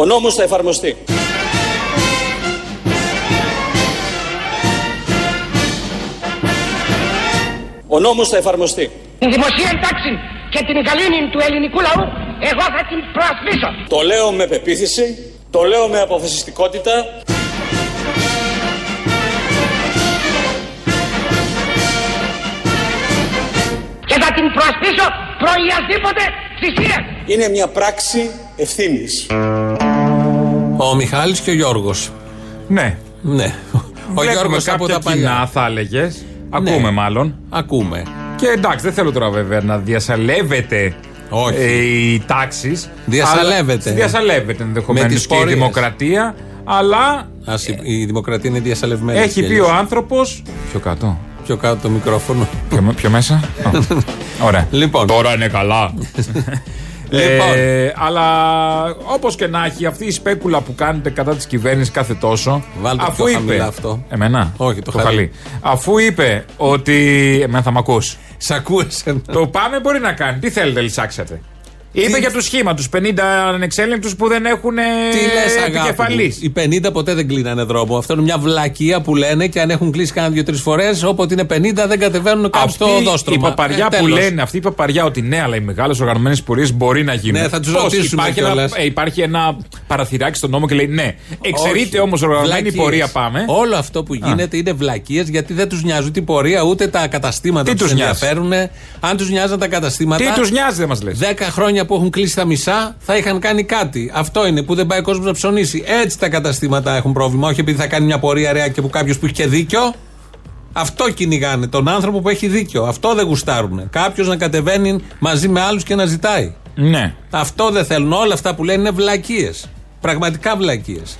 Ο νόμος θα εφαρμοστεί. Ο νόμος θα εφαρμοστεί. Την δημοσία τάξη και την γαλήνη του ελληνικού λαού εγώ θα την προασπίσω. Το λέω με πεποίθηση, το λέω με αποφασιστικότητα. Και θα την προασπίσω προϊασδήποτε θυσία. Είναι μια πράξη ευθύνης. Ο Μιχάλης και ο Γιώργος. Ναι. Ναι. Ο Βλέπουμε Γιώργος από κάποια τα κοινά, παλιά. θα έλεγες. Ακούμε Ναι. μάλλον. Ακούμε. Και εντάξει, δεν θέλω τώρα βέβαια να διασαλεύεται Όχι. ε, οι τάξει. Διασαλεύεται. Διασαλεύεται ενδεχομένως Με τις και η πορείες. δημοκρατία. Αλλά Ας, η- η δημοκρατία είναι διασαλευμένη. έχει έτσι πει κι αλλιώς. ο άνθρωπο. Πιο κάτω. Πιο κάτω το μικρόφωνο. Πιο, πιο μέσα. Α, Ωραία. Λοιπόν. Τώρα είναι καλά. Λοιπόν. Ε, αλλά όπως και να έχει, αυτή η σπέκουλα που κάνετε κατά της κυβέρνησης κάθε τόσο. Βάλτε αφού πιο είπε. χαμηλά αυτό. Εμένα; Όχι, το χαλί. Αφού είπε ότι. Εμένα θα μ' ακούς. Σ' ακούω εσένα. Το πάμε μπορεί να κάνει. Τι θέλετε, λυσάξατε; Είπε Τι- για του σχήμα, τους 50 ανεξέλεγκτους που δεν έχουν ε, Τι λες, αγάπη. επικεφαλής. μου. Οι 50 ποτέ δεν κλείνανε δρόμο. Αυτό είναι μια βλακεία που λένε και αν έχουν κλείσει κάνα δύο-τρεις φορές, όποτε είναι 50 δεν κατεβαίνουν κάπου στο Αυτή η οδόστρωμα. παπαριά Ε, που τέλος. λένε, αυτή η παπαριά ότι ναι, αλλά οι μεγάλες οργανωμένες πορείες μπορεί να γίνουν. Ναι, θα τους Πώς, ρωτήσουμε υπάρχει ένα, κιόλας. ε, υπάρχει ένα παραθυράκι στον νόμο και λέει ναι. Εξαιρείται Όχι. όμως οργανωμένη Βλακίες. πορεία πάμε. Όλο αυτό που γίνεται είναι βλακίες γιατί δεν τους νοιάζουν την πορεία ούτε τα καταστήματα Τι τους τους νοιάζει; ενδιαφέρουν. Αν τους νοιάζαν τα καταστήματα. Τι τους νοιάζει, δεν μας λες; 10 χρόνια που έχουν κλείσει τα μισά θα είχαν κάνει κάτι. Αυτό είναι που δεν πάει ο κόσμος να ψωνίσει. Έτσι τα καταστήματα έχουν πρόβλημα. Όχι επειδή θα κάνει μια πορεία ρεά και που κάποιος που έχει και δίκιο. Αυτό κυνηγάνε. Τον άνθρωπο που έχει δίκιο. Αυτό δεν γουστάρουν. Κάποιος να κατεβαίνει μαζί με άλλους και να ζητάει. Ναι. Αυτό δεν θέλουν. Όλα αυτά που λένε είναι βλακίες. Πραγματικά βλακίες.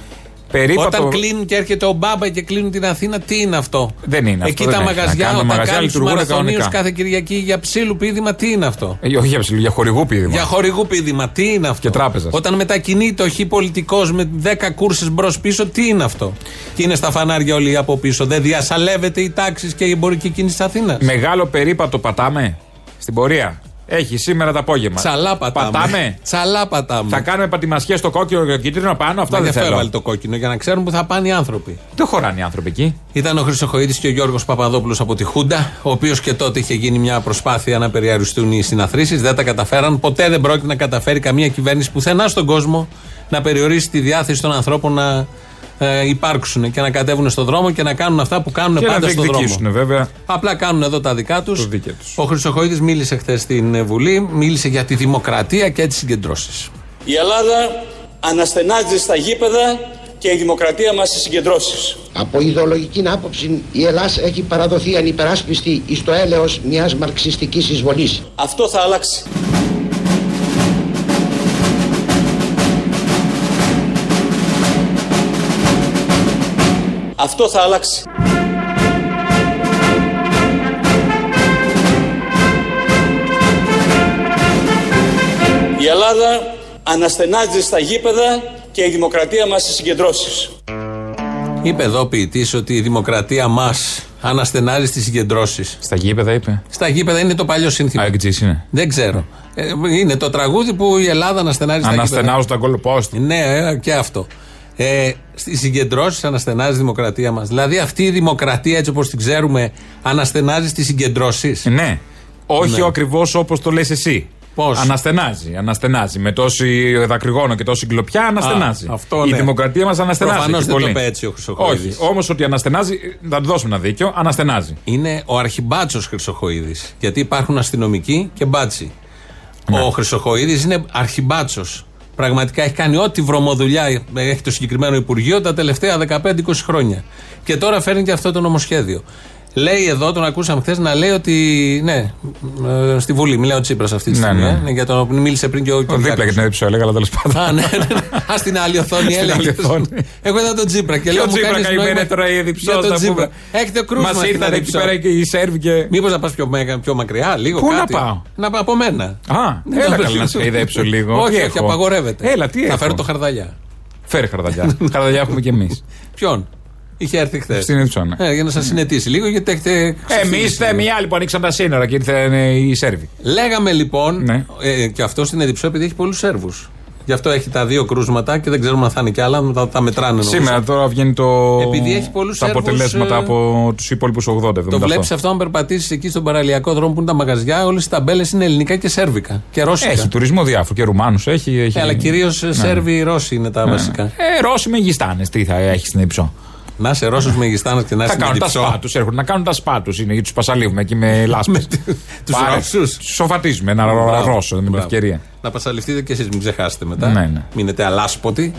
Περίπατο... Όταν κλείνουν και έρχεται ο Μπάμπα και κλείνουν την Αθήνα, τι είναι αυτό; Δεν είναι Εκεί αυτό, τα δεν έχει να μαγαζιά, κάνει. Τα όταν μαγαζιά κάνουν τους λειτουργούν μαραθωνίους κανονικά. κάθε Κυριακή για ψήλου πίδημα, τι είναι αυτό; Ε, όχι για ψηλού, για χορηγού πίδημα. Για χορηγού πίδημα, τι είναι αυτό; Και τράπεζας. Όταν μετακινείται ο χι πολιτικός με 10 κούρσες μπρος πίσω, τι είναι αυτό; Και είναι στα φανάρια όλοι από πίσω. Δεν διασαλεύεται η τάξη και η εμπορική κίνηση της Αθήνας; Μεγάλο περίπατο πατάμε στην πορεία. Έχει σήμερα το απόγευμα. Τσαλά πατάμε. Πατάμε. Τσαλά πατάμε. Θα κάνουμε πατημασιές στο κόκκινο και το κίτρινο πάνω. Αυτά Μα γι' δεν αυτό θέλω. έβαλε το κόκκινο για να ξέρουν που θα πάνε οι άνθρωποι. Δεν χωράνε οι άνθρωποι εκεί. Ήταν ο Χρυσοχοίδης και ο Γιώργος Παπαδόπουλος από τη Χούντα, ο οποίος και τότε είχε γίνει μια προσπάθεια να περιοριστούν οι συναθρήσεις. Δεν τα καταφέραν. Ποτέ δεν πρόκειται να καταφέρει καμία κυβέρνηση πουθενά στον κόσμο να περιορίσει τη διάθεση των ανθρώπων να ε, υπάρξουν και να κατέβουν στον δρόμο και να κάνουν αυτά που κάνουν Και να πάντα στον δρόμο. διεκδικήσουν βέβαια. Απλά κάνουν εδώ τα δικά τους. Το δίκαιο τους. Ο Χρυσοχοίδης μίλησε χθες στην ε, Βουλή, μίλησε για τη δημοκρατία και τις συγκεντρώσεις. Η Ελλάδα αναστενάζει στα γήπεδα και η δημοκρατία μας στις συγκεντρώσεις. Από ιδεολογική άποψη η Ελλάς έχει παραδοθεί ανυπεράσπιστη εις το έλεος μιας μαρξιστικής εισβολής. Αυτό θα αλλάξει. Αυτό θα αλλάξει. Η Ελλάδα αναστενάζει στα γήπεδα και η δημοκρατία μας στις συγκεντρώσεις. Είπε εδώ ο ποιητής ότι η δημοκρατία μας αναστενάζει στις συγκεντρώσεις. Στα γήπεδα είπε; Στα γήπεδα είναι το παλιό σύνθημα. Α, εκτζής είναι. Δεν ξέρω. Ε, είναι το τραγούδι που η Ελλάδα αναστενάζει στα Αναστενάζω τα γκολ post. γήπεδα. Ναι, ε, και αυτό. Ε, Στις συγκεντρώσεις αναστενάζεις η δημοκρατία μας. Δηλαδή αυτή η δημοκρατία έτσι όπως την ξέρουμε αναστενάζει στις συγκεντρώσεις. Ναι. Όχι Ναι. ακριβώς όπως το λες εσύ. Πώς; Αναστενάζει, αναστενάζει. Με τόση δακρυγόνο και τόση κλοπιά αναστενάζει. Α, αυτό Η ναι. δημοκρατία μας αναστενάζει. Προφανώς και δεν το πολύ. είπε έτσι ο Χρυσοχοίδης. Όχι. Όμως ότι αναστενάζει, θα του δώσουμε ένα δίκιο, αναστενάζει. Είναι ο αρχιμπάτσος Χρυσοχοίδης. Γιατί υπάρχουν αστυνομικοί και μπάτσι. Ναι. Ο Χρυσοχοίδης είναι αρχιμπάτσος. Πραγματικά έχει κάνει ό,τι βρωμοδουλειά έχει το συγκεκριμένο Υπουργείο τα τελευταία 15-20 χρόνια. Και τώρα φέρνει και αυτό το νομοσχέδιο. Λέει εδώ, τον ακούσαμε χθες να λέει ότι. Ναι, ε, στη Βουλή, μιλάει ο Τσίπρας αυτή τη Ναι, στιγμή. ναι. ε, ναι, για τον μίλησε πριν και ο Δίπλα Κυριάκος. και την έδειψε, έλεγα, αλλά τέλος πάντων. Α, ναι, ναι, ναι. Α, στην άλλη οθόνη Στην έλεγε. άλλη οθόνη. Εγώ είδα τον Τσίπρα και Και λέω ο μου Τσίπρα κάνεις καημένε νόημα τώρα η για Εδιψό. τον Τσίπρα. Έχετε κρούσμα Μας στην ήρθαν εκεί Εδιψό. πέρα και οι Σέρβοι και. Μήπως να πας πιο, μέγα- πιο μακριά, λίγο. Πού να κάτι. πάω; Να πάω από μένα. Α, έλα καλά να σε ειδέψω λίγο. Όχι, Τι όχι, έχω; απαγορεύεται. Έλα, τι Θα έχω; φέρω το χαρδαλιά. Φέρε χαρδαλιά. χαρδαλιά έχουμε κι εμείς. Ποιον; Είχε έρθει χθες. Στην Εδιψώνα. Ε, για να σας συνετίσει λίγο, γιατί έχετε. Εμείς ξεφύγει είστε λίγο. οι άλλοι που ανοίξαν τα σύνορα και ήρθαν ε, οι Σέρβοι. Λέγαμε λοιπόν, Ναι. ε, και αυτό στην Εδιψό επειδή έχει πολλούς Σέρβους. Γι' αυτό έχει τα δύο κρούσματα και δεν ξέρουμε αν θα είναι κι άλλα. Θα τα μετράνε νομίζω. Σήμερα τώρα βγαίνει το. Επειδή έχει πολλούς τα Σέρβους, αποτελέσματα ε, από τους υπόλοιπους 80. Το 78. βλέπεις αυτό αν περπατήσεις εκεί στον παραλιακό δρόμο που είναι τα μαγαζιά. Όλες οι ταμπέλες είναι ελληνικά και σέρβικα. Και ρώσικα. Έχει τουρισμό διάφορο και Ρουμάνους έχει. έχει... Ε, αλλά κυρίως Σέρβοι Ρώσοι είναι τα βασικά. Ε, Ρώσοι με γιστάνε. Τι θα έχει στην Υψό. Να σε Ρώσου Μεγιστάνα και να Θα είσαι κάνουν τα σπά τους. Έρχονται να κάνουν τα σπά τους. Είναι γιατί τους πασαλίβουμε εκεί με λάσπες. τους Ρώσους. Τους σοφατίζουμε ένα Μπράβο, Ρώσο με την μπράβο. ευκαιρία. Να πασαληφθείτε και εσείς, μην ξεχάσετε μετά. Ναι, ναι. Μείνετε αλάσποτοι.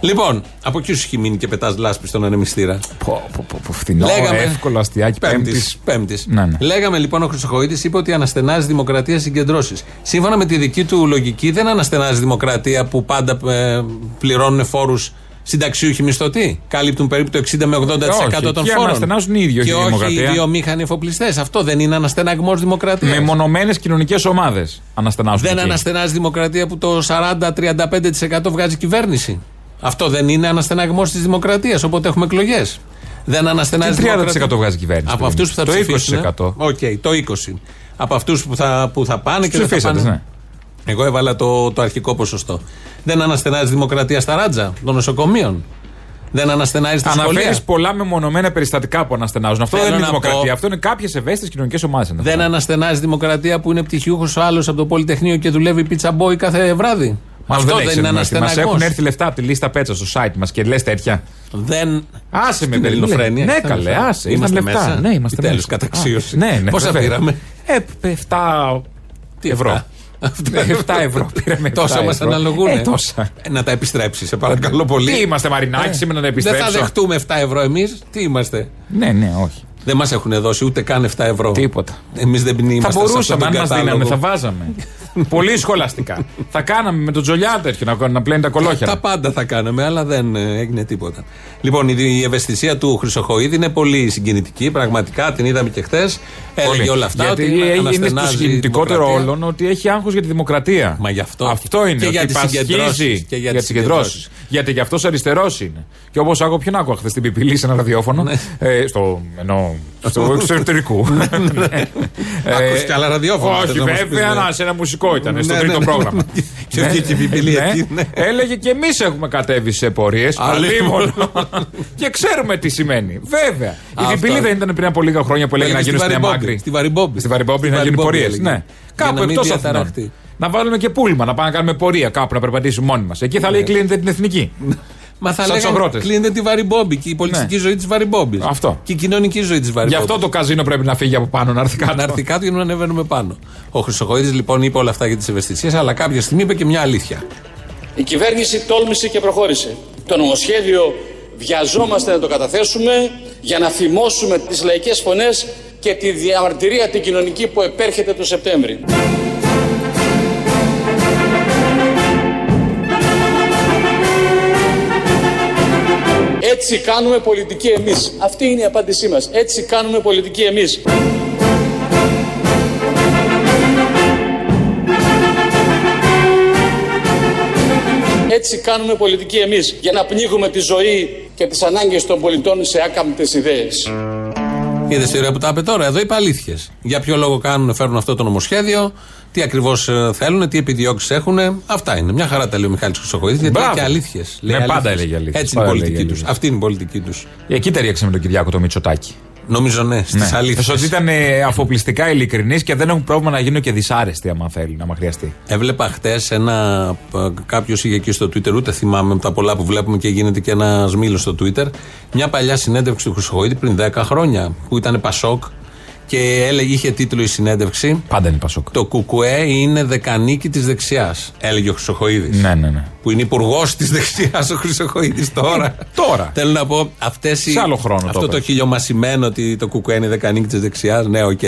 Λοιπόν, από εκεί σου έχει μείνει και πετάς λάσπη στον ανεμιστήρα; Πω, πω, πω, πω, φθηνό, Λέγαμε- εύκολο αστιάκι Πέμπτης. πέμπτης. Πέμπτης. Ναι, ναι. Λέγαμε λοιπόν ο Χρυσοχοίδη είπε ότι αναστενάζει δημοκρατία συγκεντρώσεις. Σύμφωνα με τη δική του λογική, δεν αναστενάζει δημοκρατία που πάντα ε, πληρώνουν φόρους συνταξιούχοι μισθωτοί. Κάλυπτουν περίπου το 60 με 80% Όχι, των εκεί φόρων. αναστενάζουν οι ίδιοι, όχι και η όχι οι δημοκρατία. βιομήχανοι εφοπλιστές. Αυτό δεν είναι αναστεναγμός δημοκρατίας. Μεμονωμένες κοινωνικές ομάδες αναστενάζουν. Δεν εκεί. αναστενάζει δημοκρατία που το 40-35% βγάζει κυβέρνηση. Αυτό δεν είναι αναστεναγμός της δημοκρατίας, οπότε έχουμε εκλογές. Δεν αναστενάζει Τι 30% δημοκρατία. βγάζει κυβέρνηση. Από αυτούς που θα το ψηφίσουν. 20%. Οκ, το 20%. Από αυτούς που θα, που θα πάνε και δεν θα Ψηφίσατε, πάνε. ναι. Εγώ έβαλα το, το αρχικό ποσοστό. Δεν αναστενάζει δημοκρατία στα ράτζα των νοσοκομείων. Δεν αναστενάζει στα Αναφέρεις σχολεία. πολλά μεμονωμένα περιστατικά που αναστενάζουν. Αυτό Θέλω δεν είναι να δημοκρατία. πω- Αυτό είναι κάποιες ευαίσθητες κοινωνικές ομάδες. Δεν αναστενάζει δημοκρατία που είναι πτυχιούχος ο άλλος από το Πολυτεχνείο και δουλεύει πίτσα boy κάθε βράδυ. Αυτό δεν, είναι Μα αναστεναγμός. έχουν έρθει λεφτά από τη λίστα πέτσα στο site μας και λες τέτοια. Δεν. Άσε με Στην παιδί. ελληνοφρένεια. Ναι, Στην καλέ, ελληνοφρένεια. άσε. Είμαστε Είμαστε λεφτά. μέσα. Ναι, είμαστε Τέλος, μέσα. καταξίωση. Α, Ναι, ναι, Πόσα βέβαια. πήραμε; Ε, 7 Τι ευρώ. 7 ευρώ πήραμε. Τόσα εφτά μας ευρώ. αναλογούν. Ε, τόσα. Να τα επιστρέψεις, σε παρακαλώ πολύ. Τι είμαστε μαρινάκι σήμερα να Δεν θα επιστρέψω. δεχτούμε 7 ευρώ εμείς. Τι είμαστε; Ναι, ναι, όχι. Δεν μας έχουν δώσει ούτε καν 7 ευρώ. Τίποτα. Εμείς δεν Θα είμαστε μπορούσαμε, αν μας δίναμε, θα βάζαμε. Πολύ σχολαστικά. θα κάναμε με τον Τζολιά τέτοιο να, να πλένει τα κολόχερα. Τα πάντα θα κάναμε, αλλά δεν ε, έγινε τίποτα. Λοιπόν, η, η ευαισθησία του Χρυσοχοίδη είναι πολύ συγκινητική. Πραγματικά την είδαμε και χθες. Έλεγε Πολύ. όλα αυτά. Γιατί ότι είναι στο αναστενάζει η συγκινητικότερο δημοκρατία. όλων ότι έχει άγχος για τη δημοκρατία. Μα γι' αυτό. Αυτό είναι. Και για ότι τις συγκεντρώσεις. πασχίζει Και για για τις τις συγκεντρώσεις. συγκεντρώσεις. Γιατί γι' αυτός αριστερός είναι. Και όπως άκουγα, ποιον άκουγα χθες στην Πιπηλή σε ένα ραδιόφωνο; Ναι. ε, στο, εννοώ, στο εξωτερικού. Άκουσες κι άλλα ραδιόφωνα, θες Όχι, να μας πεις, βέβαια, ναι. να, σε ένα μουσικό ήταν, στο Ναι, τρίτο ναι, ναι. πρόγραμμα. Και Ναι, βγήκε η Πιπηλή ναι. εκεί, ναι. Έλεγε και εμείς έχουμε κατέβει σε πορείες. Αλλήμον. Και ξέρουμε τι σημαίνει. Βέβαια. Η Αυτό. Πιπηλή δεν ήταν πριν από λίγα χρόνια που έλεγε να Έλεγε γίνουν στη στην Βαριμπόμπη. Μάγκρη. Στη Βαριμπόμπη. Στη Βαριμπόμπη να Στη γίνουν Βαριμπόμπη πορείε. έλεγε. Ναι. Για Κάπου να μην εκτό διαταραχτεί. αυτών. Να βάλουμε και πούλμα, να πάμε να κάνουμε πορεία κάπου να περπατήσουμε μόνοι μας. Εκεί θα λέει Ναι. κλείνετε την εθνική. Μα θα Σαν τους λέγαμε αγρότες. κλείνετε τη Βαριμπόμπη και η πολιτιστική Ναι. ζωή της Βαριμπόμπη. Αυτό. Και η κοινωνική ζωή της Γι' Βαριμπόμπη. αυτό το καζίνο πρέπει να φύγει από πάνω, να έρθει κάτω. Να έρθει κάτω για να ανεβαίνουμε πάνω. Ο Χρυσοχοίδης λοιπόν είπε όλα αυτά για τις ευαισθησίες, αλλά κάποια στιγμή είπε και μια αλήθεια. Η κυβέρνηση τόλμησε και προχώρησε. Το νομοσχέδιο βιαζόμαστε να το καταθέσουμε για να θυμώσουμε τις λαϊκές φωνές και τη διαμαρτυρία την κοινωνική που επέρχεται το Σεπτέμβρη. Έτσι κάνουμε πολιτική εμείς. Αυτή είναι η απάντησή μας. Έτσι κάνουμε πολιτική εμείς. Έτσι κάνουμε πολιτική εμείς για να πνίγουμε τη ζωή και τις ανάγκες των πολιτών σε άκαμπτες ιδέες. Είδες τη ωραία που τα είπε τώρα. Εδώ είπε αλήθειες. Για ποιο λόγο κάνουν, φέρνουν αυτό το νομοσχέδιο, τι ακριβώς θέλουν, τι επιδιώξεις έχουν. Αυτά είναι. Μια χαρά τα λέει ο Μιχάλης Χρυσοχοίδης, γιατί Μπράβο. λέει και αλήθειες. Ναι, πάντα έλεγε αλήθειες. Έτσι είναι η Πάντα πολιτική έλεγε τους. αλήθειες. Αυτή είναι η πολιτική τους. Εκεί ταιριάξε με τον Κυριάκο το Μητσοτάκι. Νομίζω ναι, στις Ναι. αλήθειες. Ότι ήταν ε, αφοπλιστικά ειλικρινείς και δεν έχουν πρόβλημα να γίνουν και δυσάρεστοι, άμα θέλει, άμα χρειαστεί. Έβλεπα χτες ένα. Κάποιος είχε εκεί στο Twitter, ούτε θυμάμαι με τα πολλά που βλέπουμε και γίνεται και ένας μήλος στο Twitter. Μια παλιά συνέντευξη του Χρυσοχοίδη πριν 10 χρόνια που ήταν Πασόκ και έλεγε, είχε τίτλο η συνέντευξη. Πάντα είναι Πασόκ. Το Κουκουέ είναι δεκανίκι της δεξιάς, έλεγε ο Χρυσοχοίδης. Ναι, ναι, ναι. Που είναι υπουργός της δεξιάς ο Χρυσοχοίδης τώρα. Τώρα. Θέλω να πω, αυτές οι, Σε άλλο χρόνο το αυτό το είπες. χιλιομασημένο ότι το Κουκουέ είναι δεκανίκι της δεξιάς, ναι, οκ.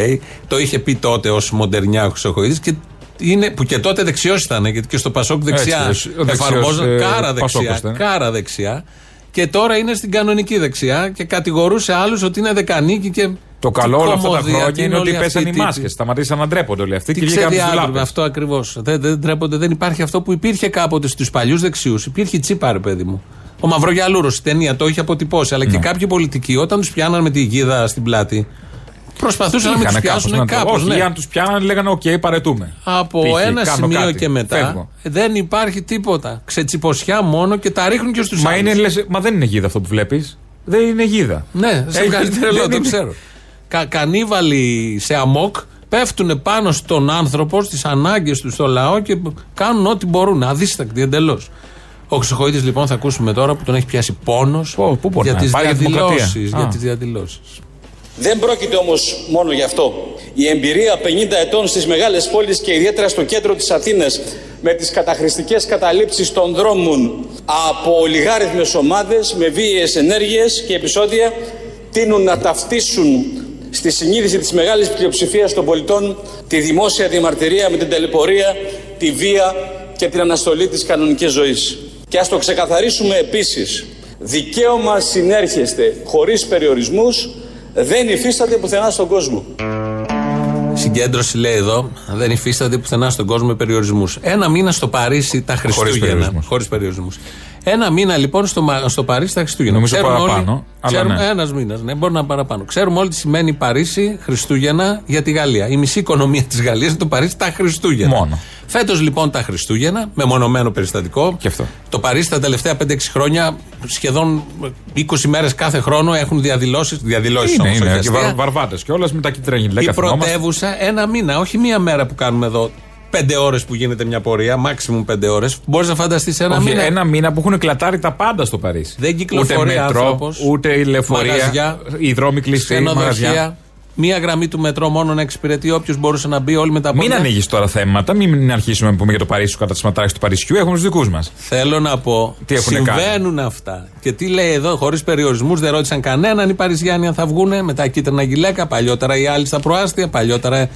Το είχε πει τότε ως μοντερνιά ο Χρυσοχοίδης και είναι, που και τότε δεξιός ήταν, γιατί και στο Πασόκ δεξιάς Έτσι, ο δεξιός, εφαρμόζαν ε, κάρα Πασόκος δεξιά. ήταν. Κάρα δεξιά. Και τώρα είναι στην κανονική δεξιά και κατηγορούσε άλλους ότι είναι δεκανίκη και. Το τι καλό όλα αυτά τα κομμωδία, τι χρόνια είναι ότι όλοι πέσαν οι αυτοί, τι- μάσκες. Σταματήσαν να ντρέπονται όλοι αυτοί τι και βγήκαν από τι ξεδιάτροπε δουλάπε. αυτό ακριβώς. Δεν, δεν ντρέπονται, δεν υπάρχει αυτό που υπήρχε κάποτε στους παλιούς δεξιούς. Υπήρχε η τσίπα, ρε παιδί μου. Ο Μαυρογιαλούρος η ταινία το είχε αποτυπώσει. Αλλά Ναι. και κάποιοι πολιτικοί όταν τους πιάναν με τη γίδα στην πλάτη, Προσπαθούσαν να μην τους Είχανε κάπως πιάσουν να το- κάπως. Όχι, ή αν τους πιάνανε, λέγανε: Οκ, παρετούμε. Από Π.χ. ένα κάνω σημείο κάτι. και μετά Φεύγω. δεν υπάρχει τίποτα. Ξετσιποσιά μόνο και τα ρίχνουν και στους Μα, άλλους. είναι, λες, μα δεν είναι γίδα αυτό που βλέπεις. Δεν είναι γίδα. Ναι, σε Έχει- βγάζει τρελό, δεν το είναι- ξέρω. Κα, κανίβαλοι σε αμόκ πέφτουν πάνω στον άνθρωπο, στις ανάγκες τους, στο λαό και κάνουν ό,τι μπορούν. Αδίστακτοι εντελώς. Ο Χρυσοχοίδη λοιπόν θα ακούσουμε τώρα που τον έχει πιάσει πόνος Πω, πού μπορεί για να τις πάει για τη δημοκρατία. διαδηλώσεις. Δεν πρόκειται όμως μόνο γι' αυτό. Η εμπειρία 50 ετών στις μεγάλες πόλεις και ιδιαίτερα στο κέντρο της Αθήνας με τις καταχρηστικές καταλήψεις των δρόμων από ολιγάριθμες ομάδες με βίαιες ενέργειες και επεισόδια τείνουν να ταυτίσουν στη συνείδηση της μεγάλης πλειοψηφίας των πολιτών τη δημόσια διαμαρτυρία με την τελεπορία, τη βία και την αναστολή της κανονικής ζωής. Και ας το ξεκαθαρίσουμε επίσης, δικαίωμα συνέρχεστε χωρίς περιορισμούς δεν υφίσταται πουθενά στον κόσμο. Συγκέντρωση λέει εδώ, δεν υφίσταται πουθενά στον κόσμο με περιορισμούς. Ένα μήνα στο Παρίσι τα Χριστούγεννα. περιορισμούς. Χωρίς περιορισμούς. Ένα μήνα λοιπόν στο, Μα- στο Παρίσι τα Χριστούγεννα. Νομίζω παραπάνω, όλοι, αλλά ξέρουμε, ναι. Ένας μήνας, ναι, μπορεί να είναι παραπάνω. Ξέρουμε όλοι τι σημαίνει Παρίσι Χριστούγεννα για τη Γαλλία. Η μισή οικονομία της Γαλλίας είναι το Παρίσι τα Χριστούγεννα. Μόνο. Φέτος λοιπόν τα Χριστούγεννα, με μονομένο περιστατικό. Και αυτό. Το Παρίσι τα τελευταία 5-6 χρόνια, σχεδόν 20 μέρες κάθε χρόνο έχουν διαδηλώσει. Διαδηλώσει Είναι, όμως. είναι. Και βαρ, βαρβάτες και όλα με τα κίτρινα Η γυλαίκα. θυμόμαστε. πρωτεύουσα ένα μήνα, όχι μία μέρα που κάνουμε εδώ. Πέντε ώρες που γίνεται μια πορεία, maximum πέντε ώρες. Μπορείς να φανταστείς ένα Όχι, μήνα. ένα μήνα που έχουν κλατάρει τα πάντα στο Παρίσι. Δεν κυκλοφορεί ούτε μετρό, άνθρωπος, ούτε η λεωφορεία, μαγαζιά, οι δρόμοι κλειστοί, μαγαζιά. Ξενοδοχεία. Μία γραμμή του μετρό μόνο να εξυπηρετεί όποιος μπορούσε να μπει όλοι με τα Μην πόδια. ανοίγεις τώρα θέματα, μην αρχίσουμε να πούμε για το Παρίσι, του καταστηματάρχε του Παρισιού. Έχουμε τους δικούς μας. Θέλω να πω, Τι έχουνε συμβαίνουν αυτά. Και τι λέει εδώ, χωρίς περιορισμούς, δεν ρώτησαν κανέναν οι Παριζιάνοι αν θα βγουν με τα κίτρινα γυλαίκα. Παλιότερα οι άλλοι στα προάστια, παλιότερα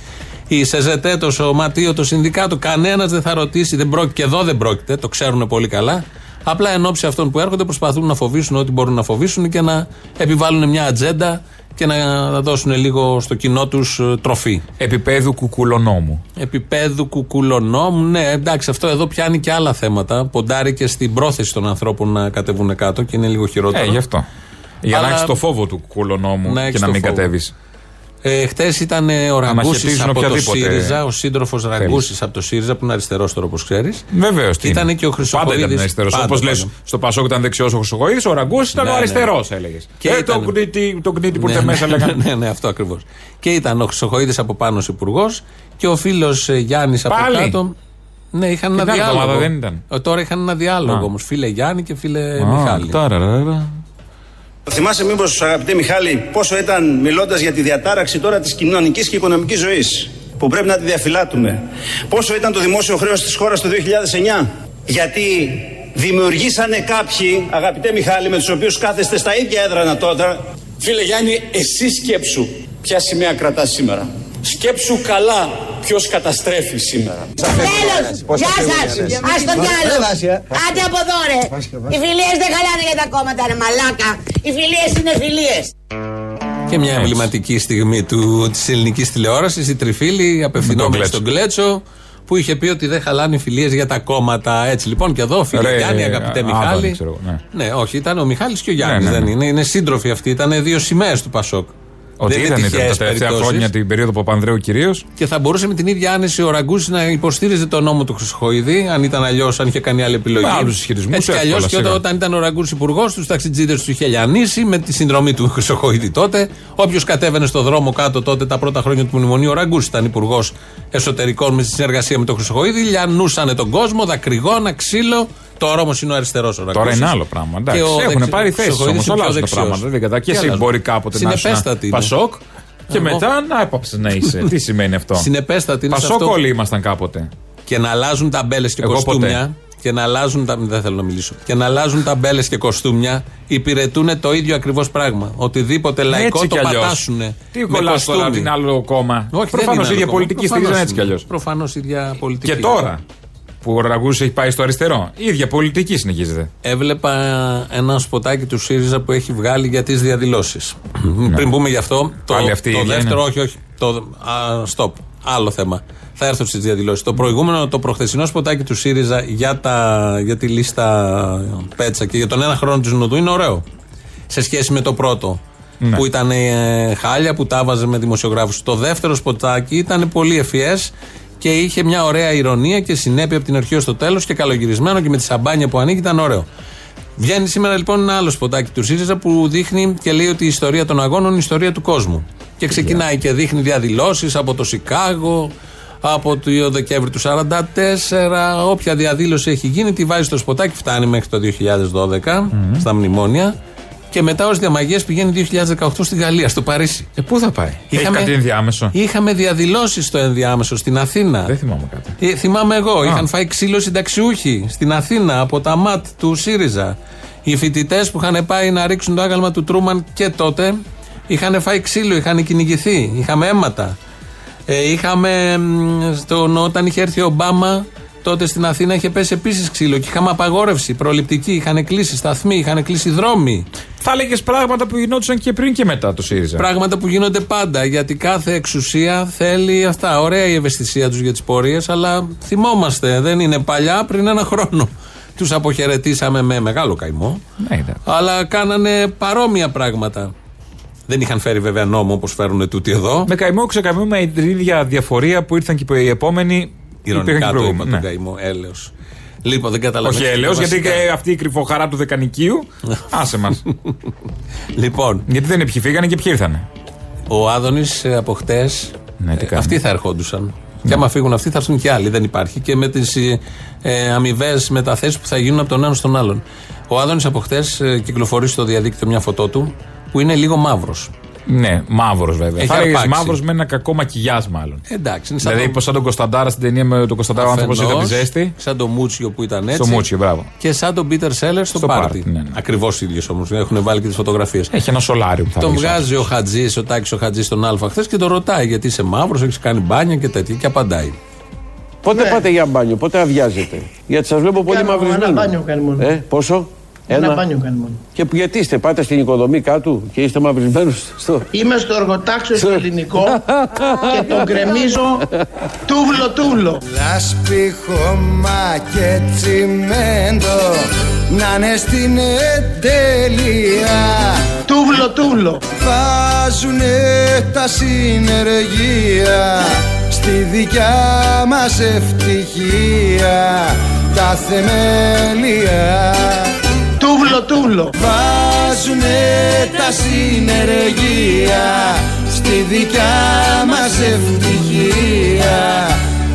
η ΣΕΖΕΤΕ, το Σωματείο, το Συνδικάτο. Κανένας δεν θα ρωτήσει, δεν πρόκειται, και εδώ δεν πρόκειται, το ξέρουν πολύ καλά. Απλά εν ώψη αυτών που έρχονται προσπαθούν να φοβήσουν ό,τι μπορούν να φοβήσουν και να επιβάλλουν μια ατζέντα και να δώσουν λίγο στο κοινό τους τροφή. Επιπέδου κουκουλονόμου. Επίπεδου κουκουλονόμου. Ναι, εντάξει, αυτό εδώ πιάνει και άλλα θέματα. Ποντάρει και στην πρόθεση των ανθρώπων να κατεβούν κάτω και είναι λίγο χειρότερο. Ε, γι' αυτό. Για να Αλλά- έχεις το φόβο του κουκουλονόμου Να και έχεις να το μην φόβο. κατέβεις. Ε, Χθε ήταν ε, ο Ραγκούσης Αναχαιτίζουν από το οποιαδήποτε ΣΥΡΙΖΑ, ο σύντροφος Ραγκούση από το ΣΥΡΙΖΑ που είναι αριστερός τώρα όπως ξέρεις. Βεβαίως. Ήταν και ο Χρυσοχοίδης. Πάντα ήταν αριστερός. Πάντα, Όπως λες, πάντα. στο Πασόκ ήταν δεξιός ο Χρυσοχοίδης, ο Ραγκούσης ήταν Ναι, ο ναι. αριστερός, έλεγες. Και ε, ήταν- το κνίτι, το κνίτι που ναι, ήρθε μέσα, ναι, λέγανε. ναι, ναι, αυτό ακριβώς. Και ήταν ο Χρυσοχοίδης από πάνω υπουργός και ο φίλος Γιάννης από Πάλι; κάτω. Ναι, είχαν ένα Την άλλη διάλογο. εβδομάδα δεν ήταν. Ε, Τώρα είχαν ένα διάλογο Α. όμως. Φίλε Γιάννη και φίλε Α, Μιχάλη. ταραραρα. Θυμάσαι μήπως αγαπητέ Μιχάλη πόσο ήταν μιλώντας για τη διατάραξη τώρα της κοινωνικής και οικονομικής ζωής που πρέπει να τη διαφυλάτουμε. Πόσο ήταν το δημόσιο χρέος της χώρας το 2009. Γιατί δημιουργήσανε κάποιοι, αγαπητέ Μιχάλη, με τους οποίους κάθεστε στα ίδια έδρανα τότε, Φίλε Γιάννη, εσύ σκέψου ποια σημαία κρατάς σήμερα. Σκέψου καλά ποιος καταστρέφει σήμερα. Τέλος! Γεια σας! Ας το διάλογο! Άντε από εδώ ρε! Οι φιλίες δεν χαλάνε για τα κόμματα ρε μαλάκα! Οι φιλίες είναι φιλίες! Και μια εμβληματική στιγμή του, της ελληνικής τηλεόρασης, η Τριφίλη απευθυνόμενη Κλέτσο. στον Κλέτσο, που είχε πει ότι δεν χαλάνε οι φιλίες για τα κόμματα. Έτσι λοιπόν και εδώ, φίλε Ρε, Γιάννη, αγαπητέ Άδωνη, Μιχάλη. ξέρω εγώ, ναι. όχι, ήταν ο Μιχάλης και ο Γιάννης, Ναι, ναι, δεν ναι. είναι. Είναι σύντροφοι αυτοί, ήταν δύο σημαίες του Πασόκ. Ότι Δεν είναι ήταν, ήταν τα τυχαίες τελευταία περιπτώσεις. χρόνια την περίοδο Παπανδρέου κυρίως. Και θα μπορούσε με την ίδια άνεση ο Ραγκούση να υποστήριζε τον νόμο του Χρυσοχοίδη, αν ήταν αλλιώς, αν είχε κάνει άλλη επιλογή. Με άλλους ισχυρισμούς, Έτσι κι αλλιώς εύκολα, και σιγά. όταν, όταν ήταν ο Ραγκούση υπουργός, τους ταξιτζίδε τους είχε λιανίσει με τη συνδρομή του Χρυσοχοίδη τότε. Όποιος κατέβαινε στο δρόμο κάτω τότε τα πρώτα χρόνια του μνημονίου, ο Ραγκούση ήταν υπουργός εσωτερικών με συνεργασία με τον Χρυσοχοίδη. Λιανούσανε τον κόσμο, δακρυγόνα, ξύλο. Τώρα όμως είναι ο αριστερός ο Ραγκούση. Τώρα είναι άλλο πράγμα. Εντάξει, Και ο έχουν δεξι- πάρει θέσεις Χρυσοχοίδης όμω. είναι πιο Αλλάζουν τα δεξιός. πράγματα. Δεν κατά. Και Τι εσύ αλλάζουν; μπορεί κάποτε να είσαι Συνεπέστατη είναι. Πασόκ και Εγώ. μετά να έπαψε να είσαι. Τι σημαίνει αυτό; Συνεπέστατη είναι σε Πασόκ αυτό. όλοι ήμασταν κάποτε. και να αλλάζουν ταμπέλες και Εγώ κοστούμια. ποτέ. Και να αλλάζουν τα. Δεν θέλω να μιλήσω. Και να αλλάζουν ταμπέλες και κοστούμια υπηρετούν το ίδιο ακριβώς πράγμα. Οτιδήποτε λαϊκό Έτσι το κι αλλιώς. πατάσουνε. Τι κολλάς τώρα την άλλο κόμμα; Προφανώς η ίδια πολιτική στηρίζαν έτσι κι αλλιώς. Προφανώς η ίδια πολιτική. Και τώρα; Που ο Ραγκούση έχει πάει στο αριστερό, η ίδια πολιτική συνεχίζεται. Έβλεπα ένα σποτάκι του ΣΥΡΙΖΑ που έχει βγάλει για τις διαδηλώσεις. Πριν πούμε γι' αυτό, το, Πάλι αυτή η το ίδια δεύτερο, είναι. όχι, όχι. Το, α, stop. Άλλο θέμα. Θα έρθω στις διαδηλώσεις. Το προηγούμενο, το προχθεσινό σποτάκι του ΣΥΡΙΖΑ για, τα, για τη λίστα Πέτσα και για τον ένα χρόνο της Νοδού είναι ωραίο. Σε σχέση με το πρώτο. Ναι. Που ήταν ε, χάλια, που τα βάζε με δημοσιογράφους. Το δεύτερο σποτάκι ήταν πολύ ευφυές και είχε μια ωραία ηρωνία και συνέπεια από την αρχή ως το τέλος και καλογυρισμένο και με τη σαμπάνια που ανοίγει ήταν ωραίο. Βγαίνει σήμερα λοιπόν ένα άλλο σποτάκι του ΣΥΡΙΖΑ που δείχνει και λέει ότι η ιστορία των αγώνων είναι η ιστορία του κόσμου. Και ξεκινάει και δείχνει διαδηλώσεις από το Σικάγο, από το Δεκέμβρη του 44, όποια διαδήλωση έχει γίνει, τη βάζει στο σποτάκι, φτάνει μέχρι το 2012 στα μνημόνια. Και μετά ως διαμαγείας πηγαίνει 2018 στη Γαλλία, στο Παρίσι. Ε, πού θα πάει; Έχει κάτι ενδιάμεσο. Είχαμε διαδηλώσεις στο ενδιάμεσο στην Αθήνα. Δεν θυμάμαι κάτι. Ε, θυμάμαι εγώ. Είχαν φάει ξύλο συνταξιούχοι στην Αθήνα από τα ΜΑΤ του ΣΥΡΙΖΑ. Οι φοιτητές που είχαν πάει να ρίξουν το άγαλμα του Τρούμαν και τότε είχαν φάει ξύλο, είχαν κυνηγηθεί. Είχαμε αίματα. Ε, είχαμε μ, στον, όταν είχε έρθει ο Ομπάμα τότε στην Αθήνα είχε πέσει επίσης ξύλο και είχαμε απαγόρευση προληπτική. Είχαν κλείσει σταθμοί, είχαν κλείσει δρόμοι. Θα έλεγες πράγματα που γινόντουσαν και πριν και μετά το ΣΥΡΙΖΑ; Πράγματα που γίνονται πάντα. Γιατί κάθε εξουσία θέλει αυτά. Ωραία η ευαισθησία τους για τις πορείες, αλλά θυμόμαστε. Δεν είναι παλιά, πριν ένα χρόνο. Τους αποχαιρετήσαμε με μεγάλο καημό. Ναι, εντάξει. Αλλά κάνανε παρόμοια πράγματα. Δεν είχαν φέρει βέβαια νόμο όπως φέρουν τούτοι εδώ. Με καημό ξεκαημό με την ίδια διαφορία που ήρθαν και οι επόμενοι. Υπήρχαν Ηρωνικά και το είπα προηγούμενοι. τον Ναι. καημό. Έλεος. Λοιπόν, δεν καταλαβαίνω. Όχι έλεος, γιατί και αυτή η κρυφοχαρά του Δεκανικίου. άσε μας. Λοιπόν, γιατί δεν είναι ποιοι φύγανε και ποιοι ήρθανε. ο Άδωνης από χτες. Ναι, τι κάνει. αυτοί θα ερχόντουσαν. Και άμα φύγουν αυτοί, θα έρθουν και άλλοι. Δεν υπάρχει. Και με τις ε, αμοιβές μεταθέσεις που θα γίνουν από τον ένα στον άλλον. Ο Άδωνης από χτες ε, κυκλοφορεί στο διαδίκτυο μια φωτό του που είναι λίγο μαύρος. Ναι, μαύρος βέβαια. Έχει θα έλεγες αρπάξει. μαύρος με ένα κακό μακιγιά μάλλον. Εντάξει, είναι σαν Δηλαδή, το- πως σαν τον Κωνσταντάρα στην ταινία με τον Κωνσταντάρα, ο άνθρωπος ήταν τη αφενός, ζέστη. Σαν το Μούτσιο που ήταν έτσι. Στο Μούτσιο, μπράβο. Και σαν τον Πίτερ Σέλερ στο, Στο πάρτι. πάρτι, ναι, ναι. Ακριβώς ίδιο όμως. Έχουν βάλει και τις φωτογραφίες. Έχει ένα σολάριο που θα Τον έλεγες. βγάζει ο Χατζής, ο Τάκης ο Χατζής στον Α χθες και τον ρωτάει γιατί είσαι μαύρος, έχεις κάνει μπάνια και τέτοια. Και απαντάει. Πότε πάτε για μπάνιο, πότε αδειάζετε. Γιατί σας βλέπω πολύ Κάνω μαυρισμένο. ένα μπάνιο κάνει μόνο. Ε, πόσο; Ένα, μπάνιο κάνει μόνο. Και που- γιατί είστε, πάτε στην οικοδομή κάτω και είστε μαυρισμένοι στο. Είμαι στο εργοτάξιο στο ελληνικό και τον κρεμίζω τούβλο τούβλο. Λάσπη, χώμα και τσιμέντο να είναι στην εντέλεια Τούβλο τούβλο. Βάζουνε τα συνεργεία στη δικιά μας ευτυχία τα θεμέλια Τούβλο τούβλο. Βάζουνε τα συνεργεία στη δικιά μας ευτυχία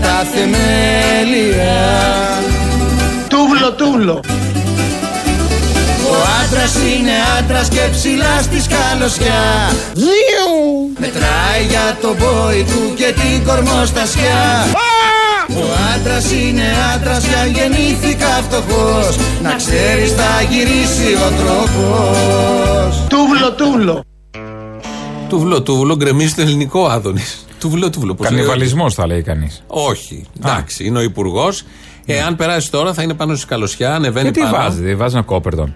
τα θεμέλια. Τούβλο τούβλο. Ο άντρας είναι άντρας και ψηλά στη σκαλωσιά. Μετράει για το μπόι του και την κορμοστασιά Ο άντρας είναι άντρας για γεννήθηκα φτωχός Να ξέρεις θα γυρίσει ο τρόπος Τούβλο τούβλο. Τούβλο, τούβλο, γκρεμίζει το ελληνικό Άδωνης. Τούβλο, τούβλο. πώς λέει ο- Κανιβαλισμός θα λέει κανείς. Όχι. Εντάξει, είναι ο υπουργός. Εάν περάσει τώρα θα είναι πάνω στη καλωσιά, ανεβαίνει Και τι πάνω. βάζει, δεν βάζει ένα κόπερτον.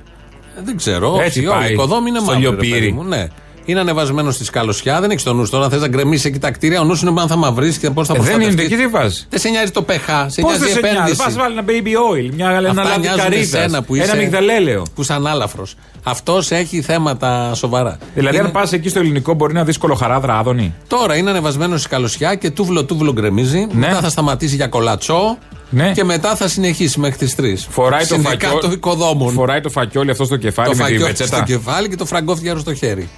Ε, Δεν ξέρω. Έτσι όχι, όχι, πάει. Η οικοδόμη είναι Στο μαύρη. ρε λιοπύρι. παιδί μου, Ναι. Είναι ανεβασμένο στη σκαλωσιά, δεν έχεις το νους. Τώρα θες να γκρεμίσεις εκεί τα κτίρια. Ο νους είναι πάνω θα μαυρίσει και πώς θα Ε, δεν είναι, προστατευτεί. και τι βάζεις; Δεν σε νοιάζει το πεχά, σε Πώς νοιάζει δεν η σε νοιάζει, επένδυση. πας βάλει ένα baby oil, μια, ένα Αυτά λάδι νοιάζουν καρύδας. εσένα που Ένα είσαι- μυγδαλέλαιο. Που σαν άλαφρος. Αυτός έχει θέματα σοβαρά. Δηλαδή, Είναι- αν πας εκεί στο ελληνικό, μπορεί να δει κολοχαράδρα άδωνη. Τώρα είναι ανεβασμένο στη καλωσιά και τούβλο τούβλο γκρεμίζει. Μετά θα σταματήσει για κολατσό. Ναι. Και μετά θα συνεχίσει μέχρι τις 3. Φοράει το Συνδικάτο φακιόλι. οικοδόμων. Φοράει το φακιόλι αυτό στο κεφάλι το με τη φακιόλι στο πετσέτα. κεφάλι και το φραγκόφτιαρο στο χέρι.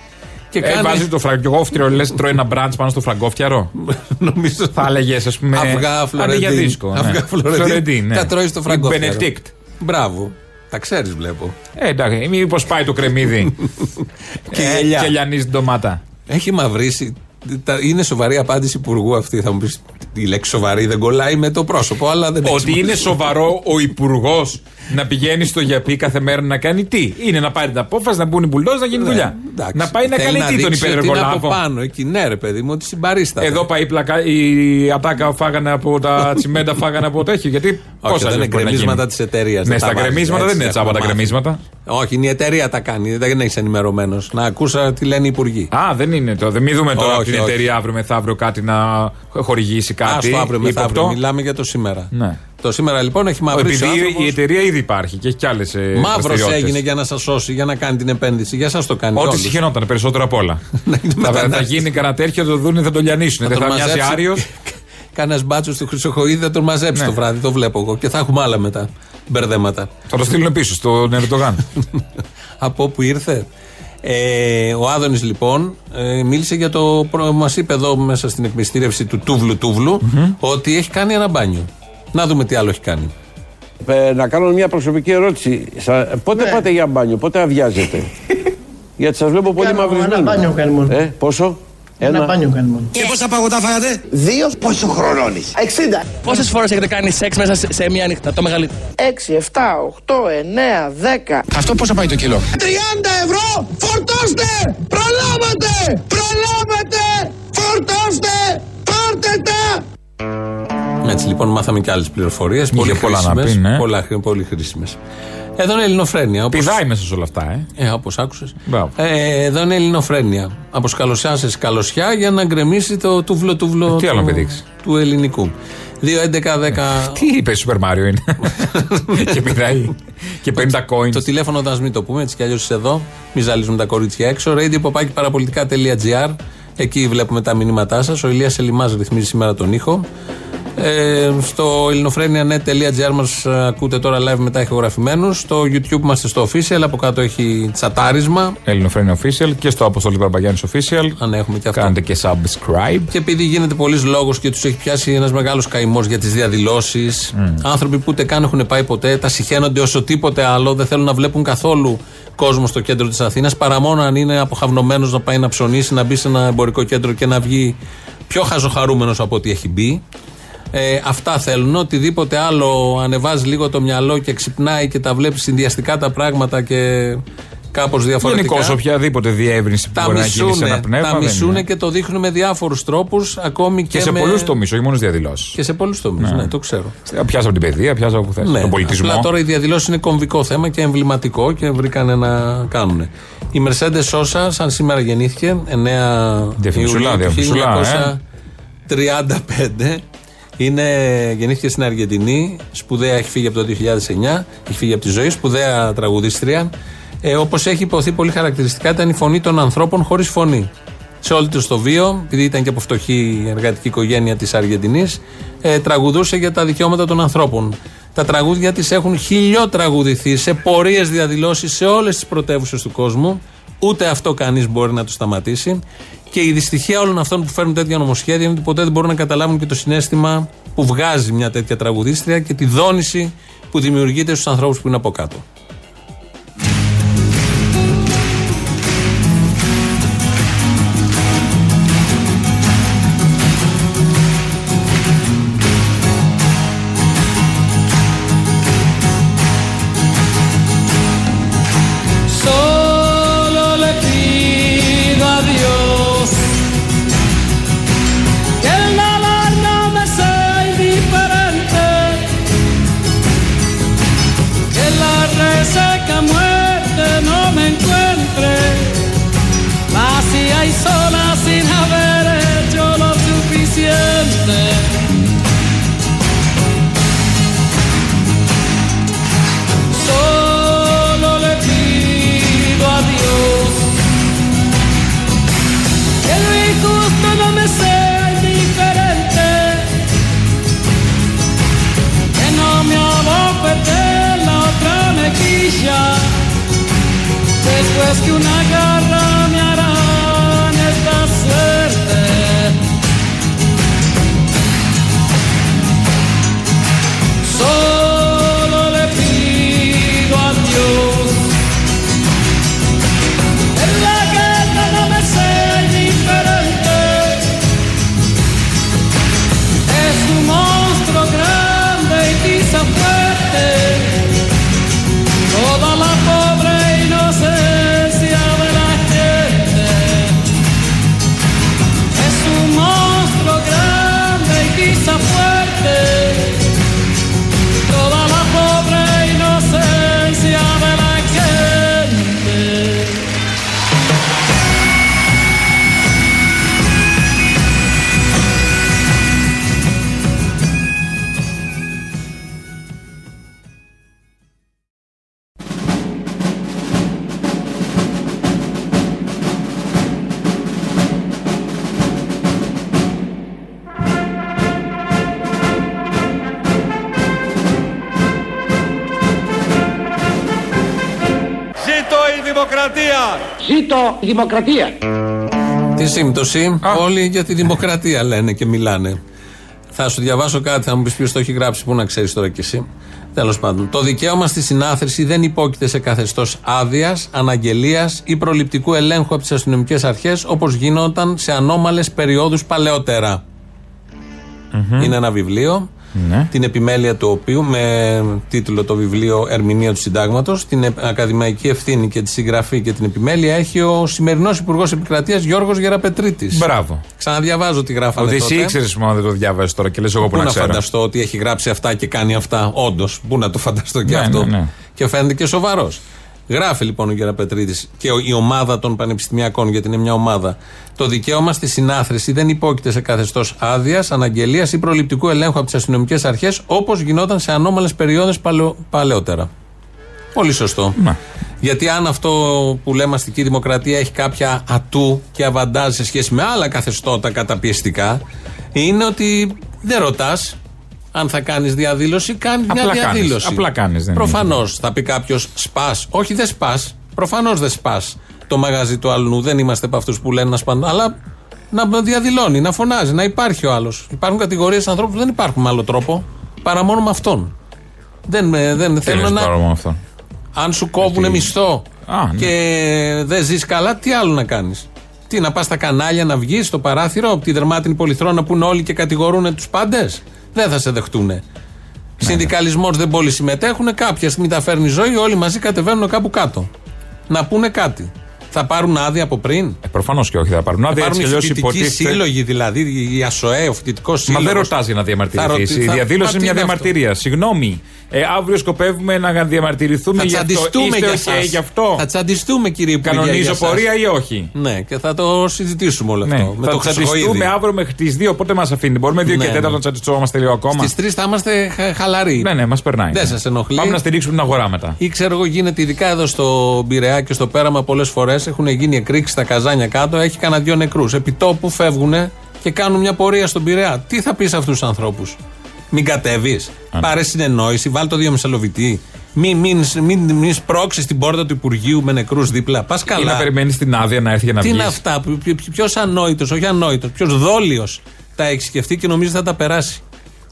Και Ε, βάζεις το φραγκόφτιαρο, λες, τρώει ένα μπραντς πάνω στο φραγκόφτιαρο. Νομίζω. Θα έλεγες, ας πούμε. Αυγά Αντί Φλωρεντίν. για δίσκο. ναι. Αυγά Φλωρεντίν. Φλωρεντίν, ναι. Τα τρώεις στο Ή φραγκόφτιαρο. Μπενετίκτ. Μπράβο. Τα ξέρεις, βλέπω. Ε, εντάξει, μήπως πάει το κρεμμύδι. Και Ε, γυαλιά. Και λιανίζει την ντομάτα. Έχει μαυρίσει. Τα- Είναι σοβαρή απάντηση υπουργού αυτή. Θα μου πεις η λέξη σοβαρή δεν κολλάει με το πρόσωπο, αλλά δεν έχει Ότι είναι σημασία. σοβαρό ο υπουργός να πηγαίνει στο γιαπί κάθε μέρα να κάνει τι; Είναι να πάρει την απόφαση, να μπουν οι μπουλντόζ να γίνει Ναι, δουλειά. εντάξει. Να πάει να Θέλει κάνει τι τον δείξει ότι είναι από υπερεργολάβο. πάνω, εκεί, ναι, ρε παιδί μου, ότι συμπαρίσταται. Εδώ πάει η πλακα... η ατάκα φάγανε από τα τσιμέντα, φάγανε από τέτοιο. Γιατί Όχι, πόσα δεν είναι λεφτά μπορεί να γκρεμίσματα γίνει. της εταιρείας. Ναι, στα γκρεμίσματα δεν είναι τσάπα τα γκρεμίσματα. Όχι, είναι η εταιρεία τα κάνει. Δεν έχεις ενημερωμένος. Να ακούσα τι λένε οι υπουργοί. Α, δεν είναι το. Δεν μην δούμε τώρα Όχι, από την όχι. εταιρεία αύριο μεθαύριο κάτι να χορηγήσει κάτι. Άστο αύριο ύποπτο. μεθαύριο. Μιλάμε για το σήμερα. Ναι. Το σήμερα λοιπόν έχει Ο, μαυρίσει. Επειδή ο άνθρωπος. η εταιρεία ήδη υπάρχει και έχει κι άλλες. Μαύρος έγινε για να σας σώσει, για να κάνει την επένδυση. Για εσά το κάνει. Ό,τι όλους. συχαινόταν περισσότερο απ' όλα. θα, θα μετανάστες. γίνει κανένα τέτοιο, το δούνε, θα το λιανίσουν. Δεν τον θα μοιάζει μαζέψει. Άριος. Κανένας μπάτσος του Χρυσοχοίδη θα τον μαζέψει Ναι. το βράδυ, το βλέπω εγώ. Και θα έχουμε άλλα μετά. Μπερδέματα. Θα το στείλουν πίσω στον Ερντογάν. Από όπου ήρθε. Ε, ο Άδωνης λοιπόν ε, μίλησε για το. Μας είπε εδώ μέσα στην εκμυστήρευση του Τούβλου Τούβλου ότι έχει κάνει ένα μπάνιο. Να δούμε τι άλλο έχει κάνει. Ε, να κάνω μια προσωπική ερώτηση. Σα- πότε πάτε για μπάνιο, πότε αβιάζετε. Γιατί σας βλέπω πολύ Κάνω μαυρισμένο. ένα μπάνιο κάνει μόνο. Ε, πόσο; Ένα μπάνιο κάνει μόνο. Και πόσα παγωτά φάγατε; Δύο πόσο χρονών είσαι. 60. Πόσες φορές έχετε κάνει σεξ μέσα σε, σε μία νύχτα, το μεγαλύτερο; 6, 7, 8, 9, 10. Αυτό πόσα πάει το κιλό; 30 ευρώ! Φορτώστε! Προλάβατε! Προλάβατε! Έτσι λοιπόν μάθαμε και άλλες πληροφορίες. Πολύ πολλά να χρήσιμες. πει, ναι. Πολλά, πολύ χρήσιμες. Εδώ είναι Ελληνοφρένεια. Όπως... Πηδάει μέσα σε όλα αυτά, ε. Ε, όπως άκουσες. Μπράβο. Ε, εδώ είναι Ελληνοφρένεια. Από σκαλωσιά σε σκαλωσιά για να γκρεμίσει το τούβλο τούβλο Ε, τι άλλο του, να πηδήξει. του ελληνικού. 2, 11, 10. Τι είπες, Σούπερ Μάριο είναι; και πηδάει. και 50 coins. Το τηλέφωνο όταν μην το πούμε, έτσι κι αλλιώς είσαι εδώ. Μην ζαλίζουν τα κορίτσια έξω. radio.parapolitica.gr Εκεί βλέπουμε τα μηνύματά σας. Ο Ηλίας Ελιμάς ρυθμίζει σήμερα τον ήχο. Ε, στο ελληνοφρένια.net.gr μας ακούτε τώρα live μετά ηχογραφημένους. Στο YouTube είμαστε στο official. Από κάτω έχει τσατάρισμα. Ελληνοφρένια Official και στο Αποστολή Μπαρμπαγιάννη Official. Αν έχουμε και αυτό. Κάντε και subscribe. Και επειδή γίνεται πολλής λόγος και τους έχει πιάσει ένας μεγάλος καημός για τις διαδηλώσεις, άνθρωποι που ούτε καν έχουν πάει ποτέ, τα συχαίνονται όσο τίποτε άλλο, δεν θέλουν να βλέπουν καθόλου κόσμο στο κέντρο της Αθήνας, παρά μόνο αν είναι αποχαυνομένος να πάει να ψωνίσει, να μπει σε ένα εμπορικό κέντρο και να βγει πιο χαζοχαρούμενος από ό,τι έχει μπει. Ε, αυτά θέλουν. Οτιδήποτε άλλο ανεβάζει λίγο το μυαλό και ξυπνάει και τα βλέπεις συνδυαστικά τα πράγματα και κάπως διαφορετικά. Γενικώ οποιαδήποτε διεύρυνση που Τα μπορεί να γίνει σε μισούνε, ένα πνεύμα. τα δεν μισούνε είναι. και το δείχνουν με διάφορους τρόπους, ακόμη και, Και σε με... πολλούς τομείς, όχι μόνος διαδηλώσεις. Και σε πολλούς τομείς, ναι. το ξέρω. Πιάσα από την παιδεία, πιάσα από που θες. Ναι, Τον πολιτισμό. Απλά τώρα η διαδηλώση είναι κομβικό θέμα και εμβληματικό και βρήκανε να κάνουν. Η Mercedes Σόσα, σαν σήμερα γεννήθηκε, 9 Διαφημισούλα, Ιουλίου του διαφημισούλα, 1935. Είναι, γεννήθηκε στην Αργεντινή, σπουδαία, έχει φύγει από το 2009, έχει φύγει από τη ζωή, σπουδαία τραγουδίστρια. Ε, Όπως έχει υποθεί πολύ χαρακτηριστικά, ήταν η φωνή των ανθρώπων χωρίς φωνή. Σε όλη τους το βίο, επειδή ήταν και από φτωχή εργατική οικογένεια της Αργεντινής, ε, τραγουδούσε για τα δικαιώματα των ανθρώπων. Τα τραγούδια της έχουν χιλιοτραγουδηθεί σε πορείες διαδηλώσεις σε όλες τις πρωτεύουσες του κόσμου. Ούτε αυτό κανείς μπορεί να το σταματήσει. Και η δυστυχία όλων αυτών που φέρνουν τέτοια νομοσχέδια είναι ότι ποτέ δεν μπορούν να καταλάβουν και το συνέστημα που βγάζει μια τέτοια τραγουδίστρια και τη δόνηση που δημιουργείται στους ανθρώπους που είναι από κάτω. Δημοκρατία! Ζήτω η δημοκρατία! Τη σύμπτωση, όλοι για τη δημοκρατία λένε και μιλάνε. Θα σου διαβάσω κάτι, θα μου πεις ποιος το έχει γράψει, που να ξέρεις τώρα κι εσύ. Τέλος πάντων, το δικαίωμα στη συνάθρηση δεν υπόκειται σε καθεστώς άδειας, αναγγελίας ή προληπτικού ελέγχου από τις αστυνομικές αρχές όπως γινόταν σε ανώμαλες περιόδους παλαιότερα. Είναι ένα βιβλίο, Ναι. την επιμέλεια του οποίου, με τίτλο το βιβλίο Ερμηνεία του Συντάγματος, την ε- ακαδημαϊκή ευθύνη και τη συγγραφή και την επιμέλεια έχει ο σημερινός Υπουργός Επικρατείας Γιώργος Γεραπετρίτης. Μπράβο. Ξαναδιαβάζω τι γράφανε Ότι τότε. εσύ ήξερες μόνο δεν το διάβασε τώρα και λες εγώ που Πού να να ξέρω. φανταστώ ότι έχει γράψει αυτά και κάνει αυτά, όντως. Πού να το φανταστώ και Ναι, αυτό. ναι, ναι. Και φαίνεται και σοβαρός. Γράφει λοιπόν ο Γεραπετρίτη και ο- η ομάδα των πανεπιστημιακών, γιατί είναι μια ομάδα. Το δικαίωμα στη συνάθρηση δεν υπόκειται σε καθεστώς άδειας, αναγγελίας ή προληπτικού ελέγχου από τις αστυνομικές αρχές, όπως γινόταν σε ανώμαλες περιόδε παλαιότερα. Πολύ σωστό. Γιατί αν αυτό που λέμε αστική δημοκρατία έχει κάποια ατού και αβαντάζ σε σχέση με άλλα καθεστώτα καταπιεστικά, είναι ότι δεν ρωτάς αν θα κάνεις διαδήλωση, κάνει μια Απλά κάνεις. διαδήλωση. Απλά κάνεις, δεν Προφανώς θα πει κάποιος σπα. Όχι, δεν σπα. Προφανώς δεν σπα το μαγαζί του αλλού. Δεν είμαστε από αυτούς που λένε να σπάνε. Αλλά να διαδηλώνει, να φωνάζει, να υπάρχει ο άλλος. Υπάρχουν κατηγορίες ανθρώπων που δεν υπάρχουν με άλλο τρόπο παρά μόνο με αυτόν. Δεν, με- δεν Τι θέλω λες να. τώρα με αυτό. Αν σου κόβουν μισθό Α, ναι. και δεν ζεις καλά, τι άλλο να κάνεις; Τι, να πας στα κανάλια να βγεις στο παράθυρο από τη δερμάτινη πολυθρόνα που είναι όλοι και κατηγορούν τους πάντες; Δεν θα σε δεχτούν. Ναι, Συνδικαλισμός δεν πολύ συμμετέχουν. Κάποια στιγμή τα φέρνει η ζωή, όλοι μαζί κατεβαίνουν κάπου κάτω. Να πούνε κάτι. Θα πάρουν άδεια από πριν; Ε, Προφανώς και όχι, θα πάρουν Θα άδεια. πάρουν Έτσι οι κι αλλιώς φοιτητικοί υποτίθεται. σύλλογοι, δηλαδή η ΑΣΟΕ, ο φοιτητικός Μα σύλλογος. δεν ρωτάς για να διαμαρτυρηθείς. Η διαδήλωση είναι μια διαμαρτυρία. Συγγνώμη. Ε, αύριο σκοπεύουμε να διαμαρτυρηθούμε Θα γι' αυτό. τσαντιστούμε Είστε για ok σας. γι' αυτό; Θα τσαντιστούμε, κύριε Υπουργέ. Κανονίζω για σας. πορεία ή όχι; Ναι, και θα το συζητήσουμε όλο αυτό. Ναι. Με θα το τσαντιστούμε Χρυσοχοίδη. αύριο μέχρι τις 2. Πότε μας αφήνει. Μπορούμε 2 Ναι, και ναι. 4 να τσαντιστόμαστε λίγο ακόμα. Στις 3 θα είμαστε χα- χαλαροί. Ναι, ναι, μας περνάει. Δεν ναι. σας ενοχλεί. Πάμε να στηρίξουμε την αγορά μετά. Ή ξέρω εγώ, γίνεται ειδικά εδώ στο Πειραιά και στο Πέραμα πολλές φορές. Έχουν γίνει εκρήξεις στα καζάνια κάτω, έχει κανένα δυο νεκρούς. Επί τόπου φεύγουν και κάνουν μια πορεία στον Πειραιά. Τι θα πεις σε αυτούς τους ανθρώπους, Μην κατέβεις, πάρε συνεννόηση, βάλ το δύο μεσαλοβητή. Μην, μην, μην, μην σπρώξεις την πόρτα του Υπουργείου με νεκρούς δίπλα. Πας Ή καλά. να περιμένεις την άδεια να έρθει για να Τι βγεις. είναι αυτά, ποιος ανόητος, όχι ανόητος, ποιος δόλιος τα έχει σκεφτεί και νομίζεις θα τα περάσει.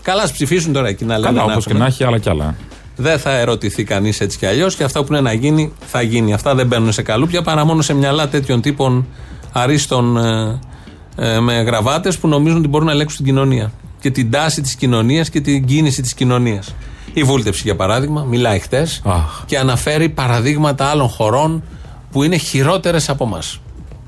Καλά, ας ψηφίσουν τώρα εκεί να λένε. Καλά, να όπως και έχουμε. να έχει, άλλα κι άλλα. Δεν θα ερωτηθεί κανείς έτσι κι αλλιώς και αυτά που είναι να γίνει, θα γίνει. Αυτά δεν μπαίνουν σε καλούπια παρά μόνο σε μυαλά τέτοιων τύπων αρίστων ε, ε, με γραβάτες που νομίζουν ότι μπορούν να ελέγξουν την κοινωνία. Και την τάση της κοινωνίας και την κίνηση της κοινωνίας. Η βούλτεψη, για παράδειγμα, μιλάει χτες και αναφέρει παραδείγματα άλλων χωρών που είναι χειρότερες από εμάς.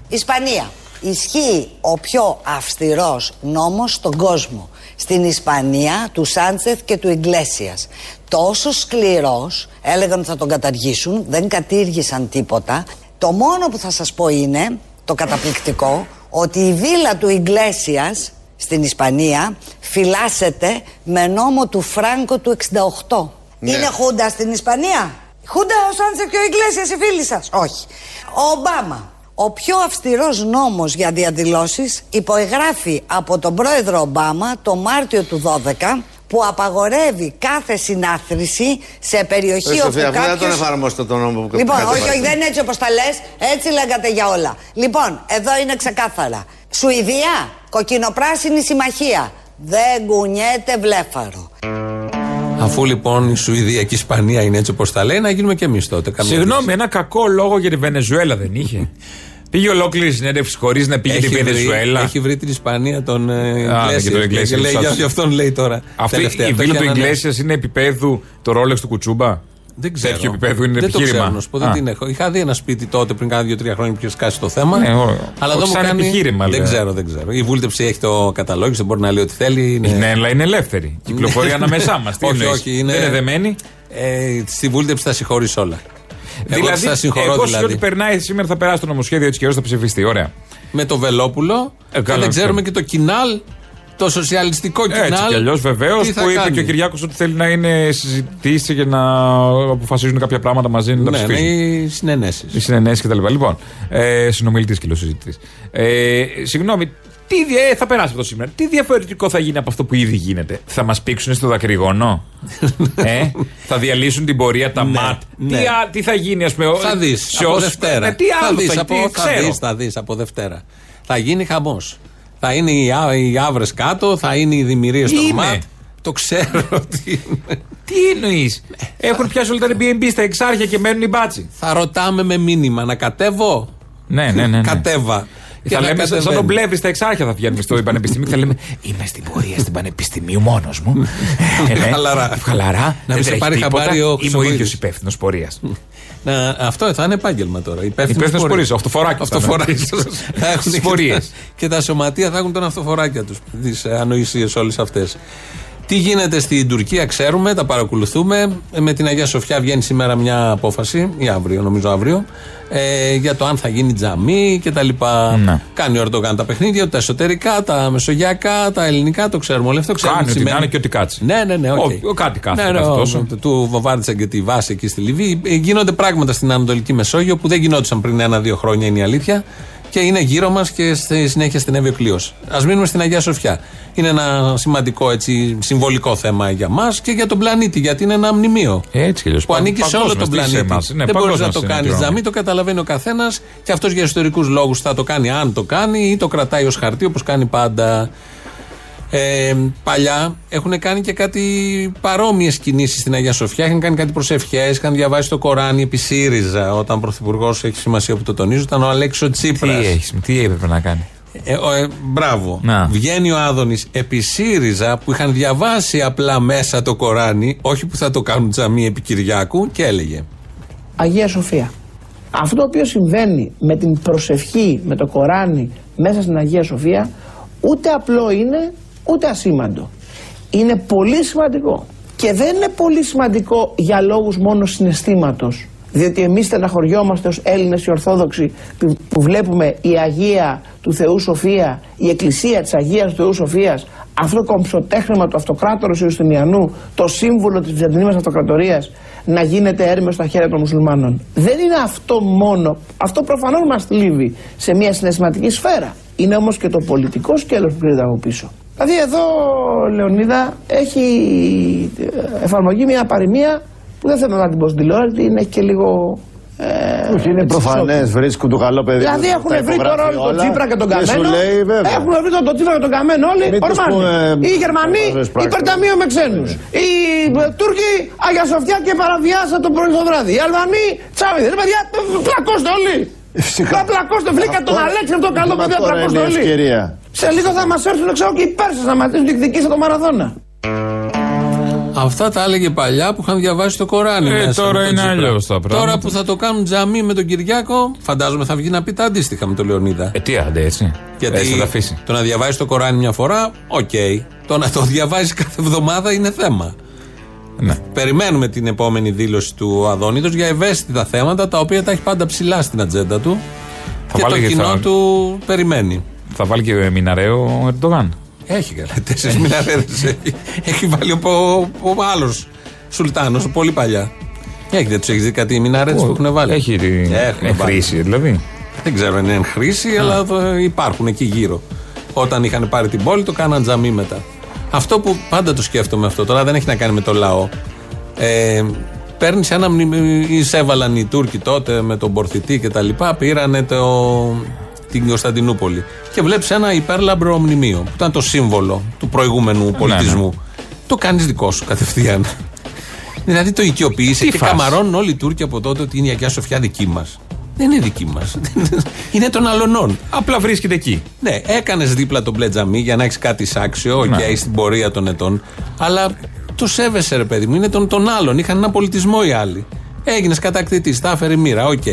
Ισπανία. Ισχύει ο πιο αυστηρός νόμος στον κόσμο. Στην Ισπανία του Σάντσεθ και του Ιγκλέσιας. Τόσο σκληρός, έλεγαν ότι θα τον καταργήσουν, δεν κατήργησαν τίποτα. Το μόνο που θα σας πω είναι, το καταπληκτικό, ότι η βίλα του Ιγκλέσιας στην Ισπανία φυλάσσεται με νόμο του Φράγκο του 68. Ναι. Είναι χούντα στην Ισπανία; Χούντα ο Σάντσεφ και ο Ιγκλέσιας οι φίλοι σας. Όχι. Ο Ομπάμα. Ο πιο αυστηρός νόμος για διαδηλώσεις υπογράφει από τον πρόεδρο Ομπάμα το Μάρτιο του 12 που απαγορεύει κάθε συνάθρηση σε περιοχή Ρε όπου Σοφία, αφού δεν τον κάποιος... εφαρμόσετε τον νόμο που Λοιπόν, κατεβάζει. όχι, όχι, δεν είναι έτσι όπως τα λες, έτσι λέγατε για όλα. Λοιπόν, εδώ είναι ξεκάθαρα. Σουηδία, κοκκινοπράσινη συμμαχία. Δεν κουνιέται βλέφαρο. Αφού λοιπόν η Σουηδία και η Ισπανία είναι έτσι όπως τα λέει, να γίνουμε κι εμείς τότε. καμία Συγγνώμη, ένα κακό λόγο για τη Βενεζουέλα δεν είχε. Πήγε ολόκληρη συνέντευξη χωρίς να πήγε τη Έχει βρει, Βενεζουέλα. έχει βρει την Ισπανία τον ε, Α, Iglesias και τον Iglesias, και λέει, σωστά. για αυτόν λέει τώρα. Αυτή τελευταία. η Αυτό βίλα έχει του ένα- Ιγκλέσιας είναι επίπεδου το ρόλεξ του Κουτσούμπα; Δεν ξέρω. Τέτοιο επίπεδο είναι δεν το επιχείρημα. ξέρω, να σου πω, δεν Α. την έχω. Είχα δει ένα σπίτι τότε πριν κάνα δύο-τρία χρόνια που είχες σκάσει το θέμα. Ναι, ο- αλλά όχι εδώ μου σαν κάνει. επιχείρημα, δεν λέω. ξέρω, δεν ξέρω. Η βούλτεψη έχει το καταλόγιο, δεν μπορεί να λέει ό,τι θέλει. Είναι... Ναι, αλλά είναι ελεύθερη. Κυκλοφορεί ανάμεσά μας. Τι όχι, εννοείς; όχι. Είναι... Δεν είναι δεμένη; Ε, στη βούλτεψη θα συγχωρείς όλα. Εγώ δηλαδή, θα συγχωρώ εγώ δηλαδή. ότι περνάει σήμερα θα περάσει το νομοσχέδιο έτσι και έως θα ψηφιστεί. Ωραία. Με το Βελόπουλο και καλά, δεν ναι. ξέρουμε και το κοινάλ, το σοσιαλιστικό κοινάλ. Έτσι κι αλλιώς βεβαίως τι θα που είπε κάνει. και ο Κυριάκος ότι θέλει να είναι συζητήσει και να αποφασίζουν κάποια πράγματα μαζί να τα Ναι, ναι, ψηφίσουν. οι συνενέσεις. Οι συνενέσεις κτλ. Λοιπόν, ε, συνομιλητής και λέω συζητητή. Ε, συγγνώμη, Τι, δια- ε, θα περάσει αυτό σήμερα. Τι διαφορετικό θα γίνει από αυτό που ήδη γίνεται; Θα μας πήξουν στο δακρυγόνο; ε, θα διαλύσουν την πορεία τα ΜΑΤ; ναι. Τι, α- τι θα γίνει, ας πούμε. Θα δεις σε από όσους- Δευτέρα. Ε, τι θα άλλο δεις θα, από, τι θα ξέρω. δεις, θα δεις από Δευτέρα. Θα γίνει χαμός. Θα είναι οι, α- οι άβρες κάτω, θα είναι οι δημιουργίες στο Είναι. ΜΑΤ. Το ξέρω ότι είναι. Τι εννοείς; Έχουν πιάσει όλα τα Airbnb στα εξάρχεια και μένουν οι μπάτσι. Θα ρωτάμε με μήνυμα να κατέβω; Ναι, ναι, ναι. ναι. Κατέβα. Και Θα λέμε σαν- σαν κατεβαίνει. τον Πλεύρη στα εξάρχεια θα βγαίνουμε στο Πανεπιστημίο και θα λέμε Είμαι στην πορεία στην Πανεπιστημίου μόνος μου. Ε, ναι. Χαλαρά. Χαλαρά. Να Δεν μην σε τρέχει πάρει τίποτα. χαμπάρι ο Είμαι ο Χρυσοβοίδης. ίδιος υπεύθυνος πορείας. Να, αυτό θα είναι επάγγελμα τώρα. Υπεύθυνος πορείας, ο αυτοφοράκης θα Αυτοφοράκης. είναι. θα έχουν Στις και πορείες. τα- Και τα σωματεία θα έχουν τον αυτοφοράκια τους. Τις ανοησίες όλες αυτές. Τι γίνεται στην Τουρκία, ξέρουμε, τα παρακολουθούμε. Ε, Με την Αγία Σοφιά βγαίνει σήμερα μια απόφαση, ή αύριο, νομίζω αύριο, ε, για το αν θα γίνει τζαμί και τα λοιπά. Ναι. Κάνει ο Ερντογάν τα παιχνίδια, τα εσωτερικά, τα μεσογειακά, τα ελληνικά, το ξέρουμε όλο αυτό. Ξέρουμε Κάνει τι ό,τι να σημαίνει. είναι και ό,τι κάτσει. Ναι, ναι, ναι. οκ. Ο- ο κάτι κάθεται, ναι, κάθε ο- τόσο. Του βομβάρδισαν και τη βάση εκεί στη Λιβύη. Ε, Γίνονται πράγματα στην Ανατολική Μεσόγειο που δεν γινόντουσαν πριν ένα-δύο χρόνια, είναι η αλήθεια. Και είναι γύρω μας και στη συνέχεια στην Εύη Κλείο. Α μείνουμε στην Αγία Σοφιά. Είναι ένα σημαντικό έτσι, συμβολικό θέμα για μας και για τον πλανήτη, γιατί είναι ένα μνημείο. Έτσι κι αλλιώς. Που ανήκει σε όλο Παγκόσμια, τον τι σε πλανήτη. εμάς. Ναι, δεν μπορείς παγκόσμια να το κάνεις συνεδριώνει. τζαμί, το καταλαβαίνει ο καθένας και αυτός για ιστορικούς λόγους θα το κάνει αν το κάνει ή το κρατάει ως χαρτί όπως κάνει πάντα. Ε, παλιά έχουν κάνει και κάτι παρόμοιες κινήσεις στην Αγία Σοφιά. Είχαν κάνει κάτι προσευχέ, είχαν διαβάσει το Κοράνι επί ΣΥΡΙΖΑ. Όταν πρωθυπουργός έχει σημασία που το τονίζω, ήταν ο Αλέξο Τσίπρας. Τι έχεις, τι έπρεπε να κάνει; Ε, ο, ε, μπράβο. Να. Βγαίνει ο Άδωνης επί ΣΥΡΙΖΑ που είχαν διαβάσει απλά μέσα το Κοράνι, όχι που θα το κάνουν τζαμί επί Κυριάκου, και έλεγε. Αγία Σοφία. Αυτό το οποίο συμβαίνει με την προσευχή, με το Κοράνι μέσα στην Αγία Σοφία, ούτε απλό είναι, ούτε ασήμαντο. Είναι πολύ σημαντικό. Και δεν είναι πολύ σημαντικό για λόγους μόνο συναισθήματος. Διότι εμείς στεναχωριόμαστε ως Έλληνες οι Ορθόδοξοι που- που βλέπουμε η Αγία του Θεού Σοφία, η Εκκλησία της Αγίας του Θεού Σοφίας, αυτό το κομψοτέχνημα του αυτοκράτορος Ιουστινιανού, το σύμβολο της Βυζαντινής Αυτοκρατορίας, να γίνεται έρμεο στα χέρια των μουσουλμάνων. Δεν είναι αυτό μόνο. Αυτό προφανώς μας θλίβει σε μια συναισθηματική σφαίρα. Είναι όμως και το πολιτικό σκέλος που κρύβεται από πίσω. Δηλαδή εδώ, Λεωνίδα, έχει ε, εφαρμογή μια παροιμία που δεν θέλω να την πω στην τηλεόραση, είναι έχει και λίγο... Ε, Όχι, είναι έτσι, προφανές, σοκ. βρίσκουν το καλό παιδί. Δηλαδή τα έχουν βρει υπογράφει τώρα όλοι τον όλα Τσίπρα και τον και σου Καμένο. λέει, βέβαια. Έχουν βρει τον Τσίπρα και τον Καμένο όλοι. Μην τους ορμάνοι. πούμε, Οι Γερμανοί προφανές πράξεις. υπερταμείο με ξένους. Οι ε, Τούρκοι Αγία Σοφιά και παραβιάσα το πρωί το βράδυ. Οι Αλβανοί τσάβιδε. Ρε παιδιά, πλακώστε όλοι. Φυσικά. Θα πλακώστε, βρήκα τον Αυτό- Αλέξη αυτό το καλό Μα παιδί, θα τώρα είναι πλακώστε η όλοι. Ευκαιρία. Σε λίγο θα μας έρθουν ξέρω και οι Πέρσες να ματήσουν διεκδικήσει το Μαραδόνα. Αυτά τα έλεγε παλιά που είχαν διαβάσει το Κοράνι. Ε, μέσα τώρα με τον είναι Τσίπρα. αλλιώς τα πράγματα. Τώρα που θα το κάνουν τζαμί με τον Κυριάκο, φαντάζομαι θα βγει να πει τα αντίστοιχα με τον Λεωνίδα. Ε, τι άντε έτσι. Γιατί Έτσι θα τα αφήσει. το να διαβάζει το Κοράνι μια φορά, οκ. Το να το διαβάζει κάθε εβδομάδα είναι θέμα. Ναι. Περιμένουμε την επόμενη δήλωση του Αδώνιδος για ευαίσθητα θέματα τα οποία τα έχει πάντα ψηλά στην ατζέντα του. Θα και το βάλει και κοινό θα- του περιμένει. Θα βάλει και μιναρέ ο ο Ερντογάν. Έχει καλά. Τέσσερις μηναρέδε έχει. Έχει βάλει ο, ο, ο άλλος Σουλτάνος, πολύ παλιά. Έχετε τους έχεις δει κάτι μηναρέδε που έχουν βάλει; Έχει την Έχουν βάλει. χρήση δηλαδή. Δεν ξέρω αν είναι εν χρήση, αλλά το- υπάρχουν εκεί γύρω. Όταν είχαν πάρει την πόλη, το κάναν τζαμί μετά. Αυτό που πάντα το σκέφτομαι αυτό, τώρα δεν έχει να κάνει με το λαό. Ε, Παίρνεις ένα μνημείο, εισέβαλαν οι Τούρκοι τότε με τον Πορθητή και τα λοιπά, πήρανε το, την Κωνσταντινούπολη. Και βλέπεις ένα υπέρλαμπρο μνημείο, που ήταν το σύμβολο του προηγούμενου πολιτισμού. Το κάνεις δικό σου κατευθείαν. δηλαδή το οικειοποιείσαι Τι και φας; καμαρώνουν όλοι οι Τούρκοι από τότε ότι είναι η Αγία Σοφιά δική μας. Δεν είναι δική μας. είναι των αλλωνών. Απλά βρίσκεται εκεί. Ναι, έκανες δίπλα τον μπλε τζαμί για να έχεις κάτι σάξιο, οκ, Ναι. στην πορεία των ετών. Αλλά το σέβεσαι, ρε παιδί μου, είναι των, των άλλων. Είχαν ένα πολιτισμό οι άλλοι. Έγινες κατακτητής, τα έφερε η μοίρα, οκ.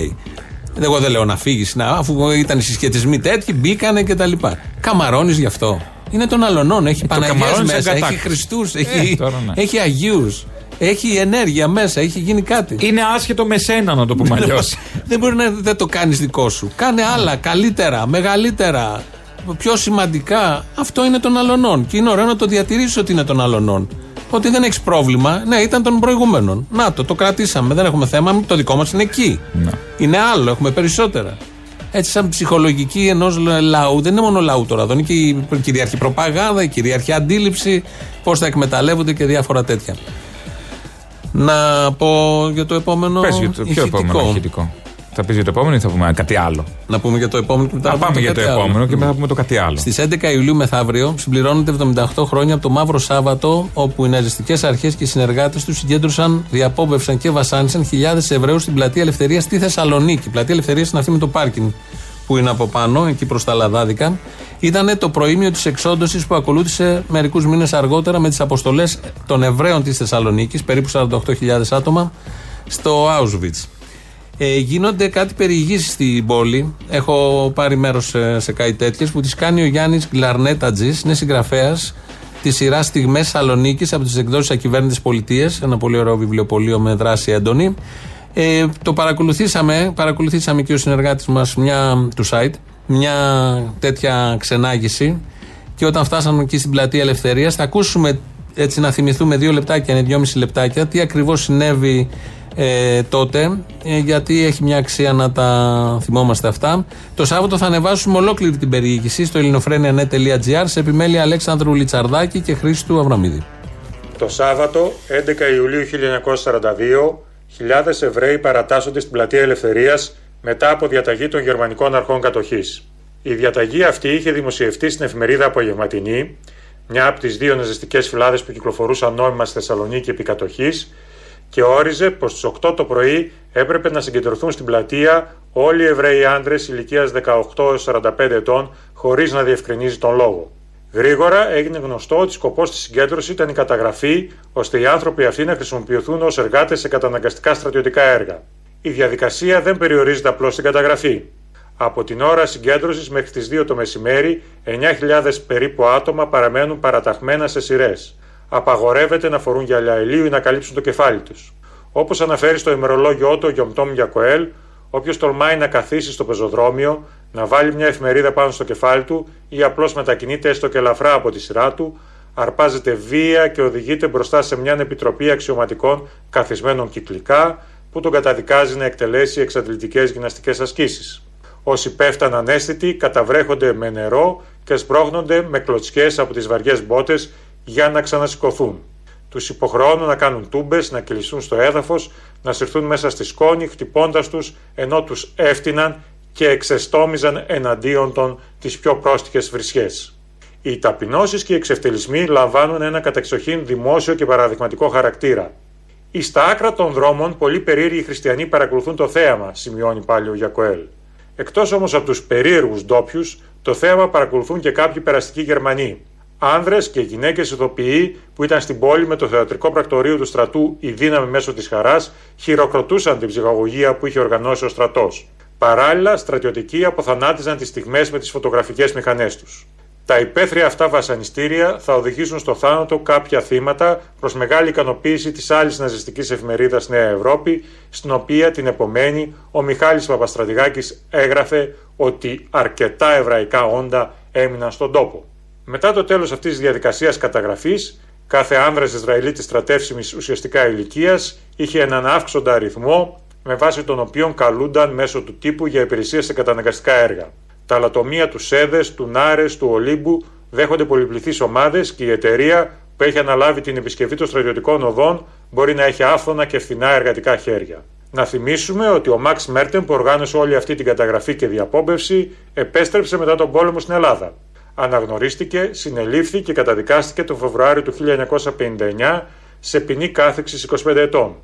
Εγώ δεν λέω να φύγεις, αφού ήταν οι συσχετισμοί τέτοιοι, μπήκανε κτλ. Καμαρώνεις γι' αυτό. Είναι των αλλωνών, έχει Ε, το Παναγιές καμαρώνεις μέσα, σαν έχει κατάκτης. Χριστούς, Ε, έχει, τώρα ναι. έχει Αγίους, έχει ενέργεια μέσα, έχει γίνει κάτι. Είναι άσχετο με σένα να το πούμε αλλιώς. δεν μπορεί να δεν το κάνεις δικό σου. Κάνε άλλα, καλύτερα, μεγαλύτερα, πιο σημαντικά. Αυτό είναι των αλλωνών. Και είναι ωραίο να το διατηρήσεις ότι είναι των αλλωνών. Ότι δεν έχεις πρόβλημα. Ναι, ήταν των προηγούμενων. Να το, το κρατήσαμε. Δεν έχουμε θέμα. Το δικό μας είναι εκεί. Είναι άλλο, έχουμε περισσότερα. Έτσι, σαν ψυχολογική ενός λαού. Δεν είναι μόνο λαού τώρα. Εδώ είναι και η κυρίαρχη προπαγάνδα, η κυρίαρχη αντίληψη, πώς θα εκμεταλλεύονται και διάφορα τέτοια. Να πω για το επόμενο. Πες για το ποιο επόμενο ηχητικό. Θα πει για το επόμενο ή θα πούμε κάτι άλλο; Να πούμε για το επόμενο και μετά Να πάμε για το κάτι άλλο. επόμενο και μετά θα πούμε το κάτι άλλο. Στις 11 Ιουλίου μεθαύριο συμπληρώνονται 78 χρόνια από το Μαύρο Σάββατο, όπου οι ναζιστικές αρχές και οι συνεργάτες τους συγκέντρωσαν, διαπόμπευσαν και βασάνισαν χιλιάδες Εβραίους στην πλατεία Ελευθερίας στη Θεσσαλονίκη. Η πλατεία Ελευθερίας είναι αυτή με το πάρκινγκ που είναι από πάνω, εκεί προς τα Λαδάδικα. Ήταν το προήμιο της εξόντωσης που ακολούθησε μερικούς μήνες αργότερα με τις αποστολές των Εβραίων της Θεσσαλονίκης, περίπου 48.000 άτομα, στο Auschwitz. Ε, γίνονται κάτι περιηγήσεις στην πόλη. Έχω πάρει μέρος σε, σε κάτι τέτοιες που τις κάνει ο Γιάννης Γκλαρνέτατζη. Είναι συγγραφέας της σειράς Στιγμές Σαλονίκη από τις εκδόσεις Ακυβέρνητες Πολιτείες. Ένα πολύ ωραίο βιβλιοπωλείο με δράση έντονη. Ε, το παρακολουθήσαμε, παρακολουθήσαμε και ο συνεργάτης μας του site μια τέτοια ξενάγηση. Και όταν φτάσαμε εκεί στην πλατεία Ελευθερίας, θα ακούσουμε έτσι να θυμηθούμε δύο λεπτάκια, είναι δυόμιση λεπτάκια, τι ακριβώς συνέβη ε, τότε, ε, γιατί έχει μια αξία να τα θυμόμαστε αυτά. Το Σάββατο θα ανεβάσουμε ολόκληρη την περιήγηση στο ελληνοφρένια.net.gr σε επιμέλεια Αλέξανδρου Λιτσαρδάκη και Χρήστου Αβραμίδη. Το Σάββατο, 11 Ιουλίου 1942, χιλιάδες Εβραίοι παρατάσσονται στην πλατεία Ελευθερίας μετά από διαταγή των γερμανικών αρχών κατοχής. Η διαταγή αυτή είχε δημοσιευτεί στην εφημερίδα Απογευματινή, μια από τις δύο ναζιστικές φυλάδες που κυκλοφορούσαν νόμιμα στη Θεσσαλονίκη επί κατοχής, και όριζε πως στις 8 το πρωί έπρεπε να συγκεντρωθούν στην πλατεία όλοι οι Εβραίοι άντρες ηλικίας 18-45 ετών, χωρίς να διευκρινίζει τον λόγο. Γρήγορα έγινε γνωστό ότι σκοπός της συγκέντρωσης ήταν η καταγραφή, ώστε οι άνθρωποι αυτοί να χρησιμοποιηθούν ως εργάτες σε καταναγκαστικά στρατιωτικά έργα. Η διαδικασία δεν περιορίζεται απλώς στην καταγραφή. Από την ώρα συγκέντρωσης μέχρι τις 2 το μεσημέρι, 9.000 περίπου άτομα παραμένουν παραταχμένα σε σειρές απαγορεύεται να φορούν γυαλιά ηλίου ή να καλύψουν το κεφάλι τους. Όπως αναφέρει στο ημερολόγιο του ο Γιομτόμ Γιακοέλ, όποιος τολμάει να καθίσει στο πεζοδρόμιο, να βάλει μια εφημερίδα πάνω στο κεφάλι του ή απλώς μετακινείται έστω και ελαφρά από τη σειρά του, αρπάζεται βία και οδηγείται μπροστά σε μια επιτροπή αξιωματικών καθισμένων κυκλικά που τον καταδικάζει να εκτελέσει εξαντλητικές γυμναστικές ασκήσεις. Όσοι πέφταν ανέστητοι καταβρέχονται με νερό και σπρώχνονται με κλωτσιές από τις βαριές μπότες για να ξανασηκωθούν. Τους υποχρεώνουν να κάνουν τούμπες, να κυλιστούν στο έδαφος, να συρθούν μέσα στη σκόνη χτυπώντας τους ενώ τους έφτυναν και εξεστόμιζαν εναντίον των τις πιο πρόστιχες βρισιές. Οι ταπεινώσεις και οι εξευτελισμοί λαμβάνουν ένα κατεξοχήν δημόσιο και παραδειγματικό χαρακτήρα. Εις στα άκρα των δρόμων, πολλοί περίεργοι χριστιανοί παρακολουθούν το θέαμα, σημειώνει πάλι ο Γιακοέλ. Εκτός όμως από τους περίεργους ντόπιους, το θέαμα παρακολουθούν και κάποιοι περαστικοί Γερμανοί. Άνδρες και γυναίκες ηθοποιοί που ήταν στην πόλη με το θεατρικό πρακτορείο του στρατού Η Δύναμη μέσω της Χαράς χειροκροτούσαν την ψυχαγωγία που είχε οργανώσει ο στρατός. Παράλληλα, στρατιωτικοί αποθανάτιζαν τις στιγμές με τις φωτογραφικές μηχανές τους. Τα υπαίθρια αυτά βασανιστήρια θα οδηγήσουν στο θάνατο κάποια θύματα προς μεγάλη ικανοποίηση της άλλης ναζιστικής εφημερίδας Νέα Ευρώπη, στην οποία την επομένη ο Μιχάλης Παπαστρατηγάκης έγραφε ότι αρκετά εβραϊκά όντα έμειναν στον τόπο. Μετά το τέλος αυτής της διαδικασίας καταγραφής, κάθε άνδρας Ισραηλίτης στρατεύσιμης ουσιαστικά ηλικίας είχε έναν αύξοντα αριθμό με βάση τον οποίο καλούνταν μέσω του τύπου για υπηρεσία σε καταναγκαστικά έργα. Τα αλατομία του ΣΕΔΕ, του ΝΑΡΕ, του Ολύμπου δέχονται πολυπληθείς ομάδες και η εταιρεία που έχει αναλάβει την επισκευή των στρατιωτικών οδών μπορεί να έχει άφθονα και φθηνά εργατικά χέρια. Να θυμίσουμε ότι ο Μαξ Μέρτεν που οργάνωσε όλη αυτή την καταγραφή και διαπόμπευση επέστρεψε μετά τον πόλεμο στην Ελλάδα αναγνωρίστηκε, συνελήφθη και καταδικάστηκε το Φεβρουάριο του 1959 σε ποινή κάθεξης 25 ετών.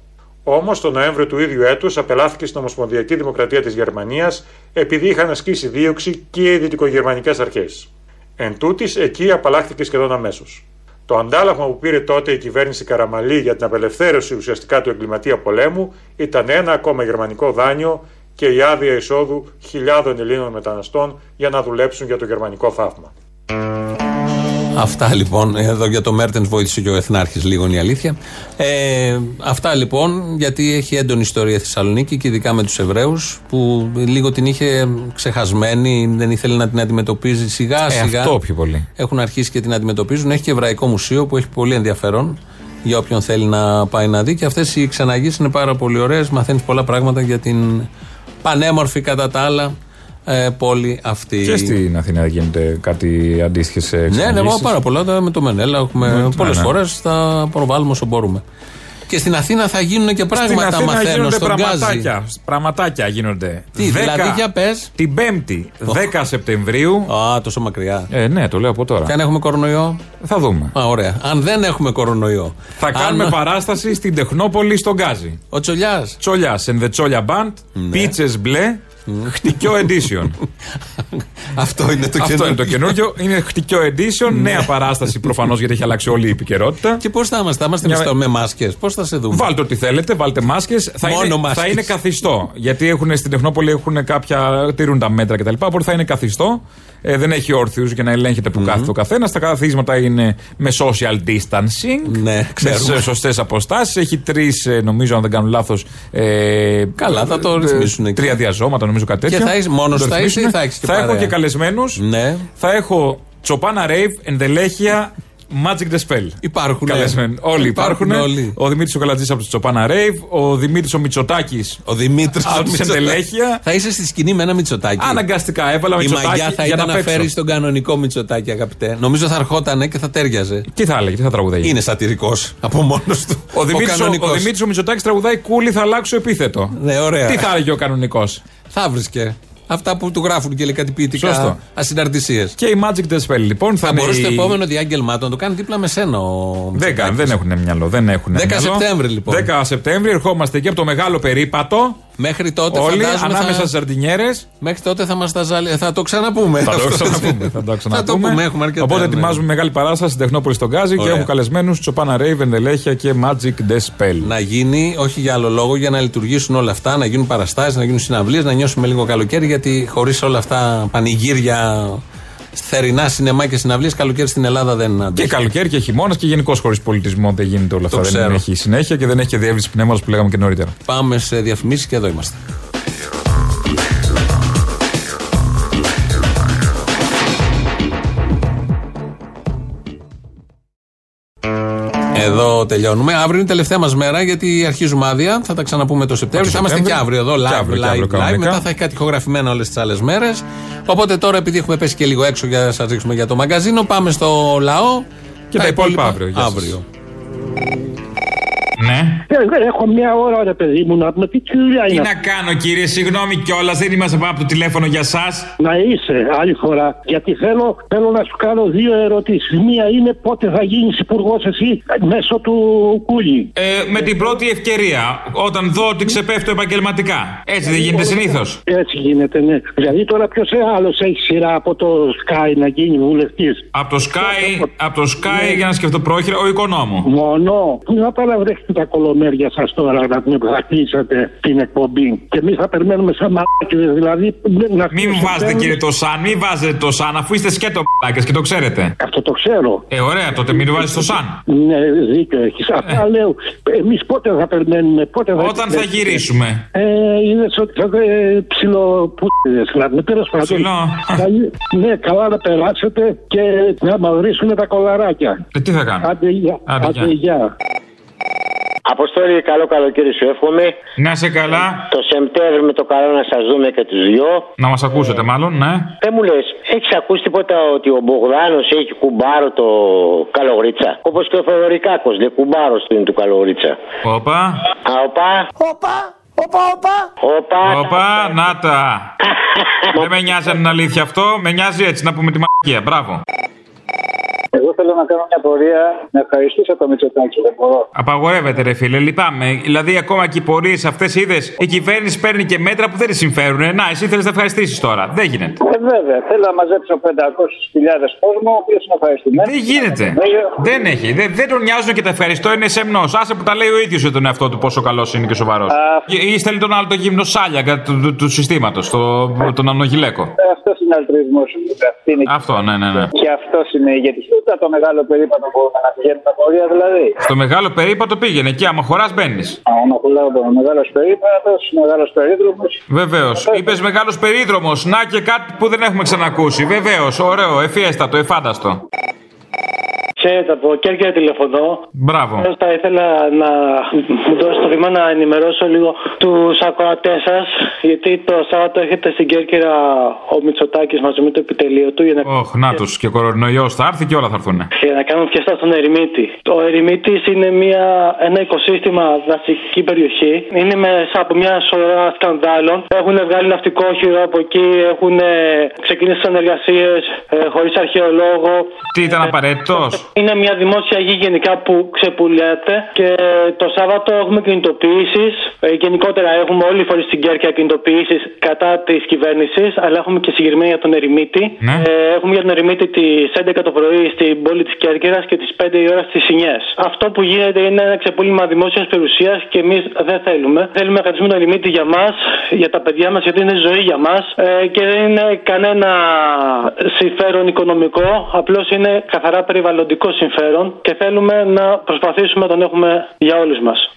Όμως, τον Νοέμβριο του ίδιου έτους απελάθηκε στην Ομοσπονδιακή Δημοκρατία της Γερμανίας επειδή είχαν ασκήσει δίωξη και οι δυτικογερμανικές αρχές. Εν τούτης, εκεί απαλλάχθηκε σχεδόν αμέσως. Το αντάλλαγμα που πήρε τότε η κυβέρνηση Καραμαλή για την απελευθέρωση ουσιαστικά του εγκληματία πολέμου ήταν ένα ακόμα γερμανικό δάνειο και η άδεια εισόδου χιλιάδων Ελλήνων μεταναστών για να δουλέψουν για το γερμανικό θαύμα. Αυτά λοιπόν, εδώ για το Μέρτεν βοήθησε και ο Εθνάρχης λίγο η αλήθεια. Ε, αυτά λοιπόν, γιατί έχει έντονη ιστορία Θεσσαλονίκη και ειδικά με τους Εβραίους που λίγο την είχε ξεχασμένη, δεν ήθελε να την αντιμετωπίζει σιγά Ε, σιγά. αυτό πιο πολύ. Έχουν αρχίσει και την αντιμετωπίζουν. Έχει και Εβραϊκό Μουσείο που έχει πολύ ενδιαφέρον για όποιον θέλει να πάει να δει. Και αυτές οι ξαναγεί είναι πάρα πολύ ωραίες. Μαθαίνεις πολλά πράγματα για την πανέμορφη κατά τα άλλα ε, πόλη αυτή. Και στην Αθήνα γίνεται κάτι αντίστοιχες Ναι, ναι, εγώ πάρα πολλά. τα- Με το Μενέλα έχουμε Ναι, πολλές ναι. φορές. Θα προβάλλουμε όσο μπορούμε. Και στην Αθήνα θα γίνουν και Στην πράγματα, Αθήνα μαθαίνω γίνονται στον Γκάζι. πραγματάκια. Πραγματάκια γίνονται. Τι, δηλαδή, για πες. Την 5η, 10 Σεπτεμβρίου. Α, τόσο μακριά. Ε, ναι, το λέω από τώρα. Και αν έχουμε κορονοϊό; Θα δούμε. Α, ωραία. Αν δεν έχουμε κορονοϊό. Θα αν- κάνουμε παράσταση στην Τεχνόπολη στον Γκάζι. Ο Τσολιάς. Τσόλια and the Τσόλια Band. Ναι. Πίτσε μπλε. Χτυκιό edition. Αυτό είναι το Αυτό καινούργιο. είναι το καινούργιο. Είναι χτυκιό edition. Νέα παράσταση προφανώς γιατί έχει αλλάξει όλη η επικαιρότητα. Και πώς θα είμαστε, θα είμαστε Μια- μισθό- με μάσκες. Πώς θα σε δούμε; Βάλτε ό,τι θέλετε, βάλτε μάσκες. Θα, Μόνο είναι, μάσκες. θα είναι καθιστό. Γιατί έχουν, στην Τεχνόπολη έχουν κάποια. τηρούν τα μέτρα κτλ. Οπότε θα είναι καθιστό. Ε, δεν έχει όρθιους για να ελέγχεται που κάθεται ο καθένας. Τα καθίσματα είναι με social distancing. Ναι, ξέρουμε. Με σωστές αποστάσεις. Έχει τρεις, νομίζω, αν δεν κάνω λάθος. Ε, Καλά, θα το ε, ρυθμίσουν εκεί. Τρία διαζώματα, νομίζω κάτι Και τέτοιο. θα είσαι- μόνος Το θα είσαι ή ρυθμίσουν. θα έχεις και Θα έχω παρέα; και καλεσμένους. Ναι. Θα έχω Τσοπάνα Rave, Ενδελέχεια, Magic the Spell. Υπάρχουν. Καλεσμένοι. Όλοι υπάρχουν. όλοι. Ο Δημήτρης ο Καλατζής από το Τσοπάνα Rave. Ο Δημήτρης ο Μητσοτάκης. Ο Δημήτρης. Από τη Εντελέχεια. Θα είσαι στη σκηνή με ένα Μητσοτάκι. Αναγκαστικά έβαλα Η Μητσοτάκη μαγιά θα για ήταν να να παίξω. φέρεις τον κανονικό Μητσοτάκι, αγαπητέ. Νομίζω θα ερχότανε και θα τέριαζε. Τι θα έλεγε, τι θα τραγουδάει. Είναι σατυρικός από μόνος του. Ο Δημήτρης ο, κανονικός. ο, Δημήτρης ο Μητσοτάκης τραγουδάει κούλι, θα αλλάξω επίθετο. Ναι, ωραία. Τι θα έλεγε ο κανονικός; Θα βρίσκε. Αυτά που του γράφουν και λέει κάτι ποιητικά Σωστό. ασυναρτησίες. Και η Magic the Spell λοιπόν θα, Θα είναι. μπορούσε το η- επόμενο διάγγελμά του να το κάνει δίπλα με σένα ο Δεν, Μητσοτάκης. κάνουν, δεν έχουν μυαλό. Δεν έχουν 10 μυαλό. Σεπτέμβρη, λοιπόν. 10 Σεπτέμβρη ερχόμαστε εκεί από το μεγάλο περίπατο. Μέχρι τότε Όλοι φαντάζομαι ανάμεσα θα... στις Σαρδινιέρε. Μέχρι τότε θα μας τα ζάλει. Θα το ξαναπούμε. Θα το Αυτό. ξαναπούμε. Θα το Θα ξαναπούμε. το πούμε. Έχουμε αρκετά. Οπότε ναι. ετοιμάζουμε μεγάλη παράσταση στην Τεχνόπολη στον Γκάζι και Ωραία. έχω καλεσμένους Τσοπάνα Ρέιβ, Ενδελέχεια και Magic the Spell. Να γίνει, όχι για άλλο λόγο, για να λειτουργήσουν όλα αυτά, να γίνουν παραστάσεις, να γίνουν συναυλίες, να νιώσουμε λίγο καλοκαίρι. Γιατί χωρίς όλα αυτά πανηγύρια, θερινά σινεμά και συναυλίες, καλοκαίρι στην Ελλάδα δεν Και αντέχει. καλοκαίρι και χειμώνας και γενικώς χωρίς πολιτισμό δεν γίνεται όλα Το αυτά. Δεν ξέρω. έχει συνέχεια και δεν έχει και διεύρυνση πνεύματος που λέγαμε και νωρίτερα. Πάμε σε διαφημίσεις και εδώ είμαστε. Εδώ τελειώνουμε. Αύριο είναι η τελευταία μας μέρα γιατί αρχίζουμε άδεια. Θα τα ξαναπούμε το Σεπτέμβριο. Θα είμαστε και Σεπτέμβριο. αύριο εδώ Και live, αύριο, και live, αύριο live. κανονικά. Μετά θα έχει κάτι ηχογραφημένο όλες τις άλλες μέρες. Οπότε τώρα, επειδή έχουμε πέσει και λίγο έξω για να σας ρίξουμε για το μαγκαζίνο, πάμε στο λαό. Και τα υπόλοιπα αύριο. Γεια σας. αύριο. Ναι. Έχω μια ώρα, ρε παιδί μου, να πούμε τι δουλειά Τι είναι. να κάνω κύριε, συγγνώμη κιόλας, δεν είμαστε πάνω από το τηλέφωνο για εσά. Να είσαι άλλη φορά. Γιατί θέλω, θέλω να σου κάνω δύο ερωτήσεις. Μία είναι πότε θα γίνεις υπουργός εσύ μέσω του Κούλι. Ε, με την πρώτη ευκαιρία, όταν δω ότι ξεπέφτω επαγγελματικά. Έτσι δεν γίνεται συνήθως. Έτσι γίνεται, ναι. Δηλαδή τώρα ποιος άλλος έχει σειρά από το Sky να γίνει βουλευτής; Από το Sky, από το Sky για να σκεφτώ πρόχειρα, ο οικονόμου. Μόνο. Πού να πάνε να βρέχετε τα κολομέρια σας τώρα να πούμε που θα κλείσετε την εκπομπή. Και εμείς θα περιμένουμε σαν μαλάκιδες. Δηλαδή να Μην μου βάζετε κύριε το σαν, μην βάζετε το σαν, αφού είστε σκέτο μπλάκες και το ξέρετε. Αυτό το ξέρω. Ε, ωραία, τότε μην βάζετε το σαν. Ναι, δίκιο έχεις. Αυτά λέω. Εμείς πότε θα περιμένουμε, πότε θα. Ε. Όταν θα γυρίσουμε. Ε, είδε ότι θα ε, ψιλοπούτιδε. Δηλαδή, τέλο πάντων. Ψιλό. Καλή- Ναι, καλά να περάσετε και να μαυρίσουν τα κολαράκια. Ε, τι θα κάνω; Άντε, γεια. Άντε, γεια. Άντε, γεια. Αποστόλη, καλό καλοκαίρι σου εύχομαι. Να σε καλά. Το Σεπτέμβρη με το καλό να σας δούμε και τους δυο. Να μας ακούσετε μάλλον, ναι. Δεν μου λες, έχεις ακούσει τίποτα ότι ο Μπογδάνος έχει κουμπάρο το καλογρίτσα; Όπως και ο Φεδωρικάκος, δεν κουμπάρο του είναι του καλογρίτσα. Όπα. Α, οπα. Όπα, όπα, όπα. Όπα. Όπα, να τα. Δεν με νοιάζει αν είναι αλήθεια αυτό, με νοιάζει έτσι να πούμε τη μαγεία. Μπράβο. Εγώ θέλω να κάνω μια πορεία να ευχαριστήσω το Μητσοτάκη. Δεν μπορώ. Απαγορεύεται, ρε φίλε, λυπάμαι. Δηλαδή, ακόμα και οι πορείες αυτές είδες, η κυβέρνηση παίρνει και μέτρα που δεν της συμφέρουν. Να, εσύ θέλεις να ευχαριστήσεις τώρα. Δεν γίνεται. Ε, βέβαια, θέλω να μαζέψω 500.000 κόσμο, ο οποίος είναι ευχαριστημένος. Δεν γίνεται. Δεν έχει. Δεν, δεν τον νοιάζουν και τα ευχαριστώ, είναι σεμνός. Άσε που τα λέει ο ίδιος για τον εαυτό του πόσο καλός είναι και σοβαρός. Ή στέλνει τον άλλο το γύμνο σάλια του, του, του συστήματος, το, τον ανογυλέκο. Αυτός είναι αλτρουισμό. Αυτό, ναι, ναι, ναι. Και αυτό είναι ηγέτη. Ούτε το μεγάλο περίπατο μπορούμε να πηγαίνουμε τα πορεία δηλαδή. Στο μεγάλο περίπατο πήγαινε εκεί, άμα χωράς μπαίνεις. Άμα πουλάω το μεγάλος περίπατος, μεγάλος περίδρομος. Βεβαίως. Είπες μεγάλος περίδρομος. Να και κάτι που δεν έχουμε ξανακούσει. Βεβαίως. Ωραίο, εφιέστατο, εφάνταστο. Ξέρετε, από Κέρκυρα τηλεφωνώ. Μπράβο. Θα ήθελα να μου δώσετε το βήμα να ενημερώσω λίγο τους ακροατές σας. Γιατί το Σάββατο έχετε στην Κέρκυρα ο Μητσοτάκης μαζί με το επιτελείο του. Για να... Ωχ, να τους και κορονοϊός θα έρθει και όλα θα έρθουν. Για να κάνουμε φιεστά στον Ερημίτη. Ο Ερημίτης είναι μια, ένα οικοσύστημα δασική περιοχή. Είναι μέσα από μια σωρά σκανδάλων. Έχουν βγάλει ναυτικόχειρο από εκεί, έχουν ξεκινήσει συνεργασίε ε, χωρίς αρχαιολόγο. Τι ήταν απαραίτητος; Είναι μια δημόσια γη γενικά που ξεπουλιέται και το Σάββατο έχουμε κινητοποιήσεις. Ε, γενικότερα έχουμε όλοι οι φορεί στην Κέρκια κινητοποιήσεις κατά της κυβέρνησης, αλλά έχουμε και συγκεκριμένα για τον Ερημίτη. Ναι. Ε, έχουμε για τον Ερημίτη τις 11 το πρωί στην πόλη της Κέρκυρας και τις 5 η ώρα στις Σινιές. Αυτό που γίνεται είναι ένα ξεπούλημα δημόσιας περιουσίας και εμείς δεν θέλουμε. Θέλουμε να κρατήσουμε τον Ερημίτη για μας, για τα παιδιά μας, γιατί είναι ζωή για μας ε, και δεν είναι κανένα συμφέρον οικονομικό. Απλώς είναι καθαρά περιβαλλοντικό συμφέρον και θέλουμε να προσπαθήσουμε να τον έχουμε για όλους μας.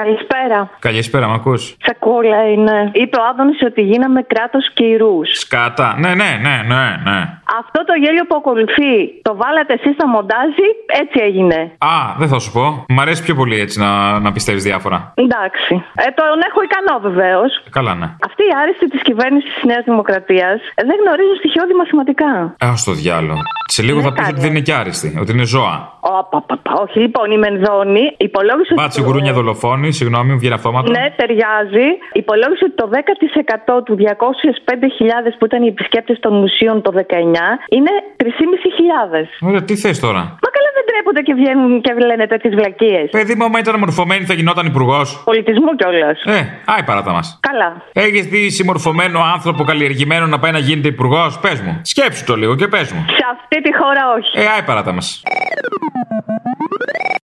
Καλησπέρα. Καλησπέρα, μ' ακούς; Σακούλα είναι. Είπε ο Άδωνης ότι γίναμε κράτος κυρού. Σκάτα. Ναι, ναι, ναι, ναι, ναι. Αυτό το γέλιο που ακολουθεί το βάλατε εσείς στα μοντάζι, έτσι έγινε. Α, δεν θα σου πω. Μ' αρέσει πιο πολύ έτσι να, να πιστεύεις διάφορα. Εντάξει. Ε, τον έχω ικανό βεβαίως. Καλά, ναι. Αυτή η άριστη της κυβέρνησης της Νέας Δημοκρατίας δεν γνωρίζουν στοιχειώδη μαθηματικά. Α το διάλογο. Σε λίγο θα πεις ότι δεν είναι και άριστη, ότι είναι ζώα. Ω, πα, πα, πα. Όχι, λοιπόν, η Μενδώνη υπολόγισε. Μπάτσι γουρούνια δολοφόνη, συγγνώμη, μου βγαίνει αυτόματα. Ναι, ταιριάζει. Υπολόγισε ότι το 10% του 205.000 που ήταν οι επισκέπτες των μουσείων το 19 είναι 3.500. Ωραία, τι θες τώρα; Μα καλά δεν τρέπονται και βγαίνουν και λένε τέτοιες βλακίες. Παιδί μου, άμα ήταν μορφωμένη θα γινόταν υπουργός. Πολιτισμού κιόλας. Ε, άι παράτα μας. Καλά. Έχεις δει συμμορφωμένο άνθρωπο καλλιεργημένο να πάει να γίνεται υπουργός, πες μου. Σκέψου το λίγο και πες μου. Σε αυτή τη χώρα όχι. Ε, άι παράτα μας.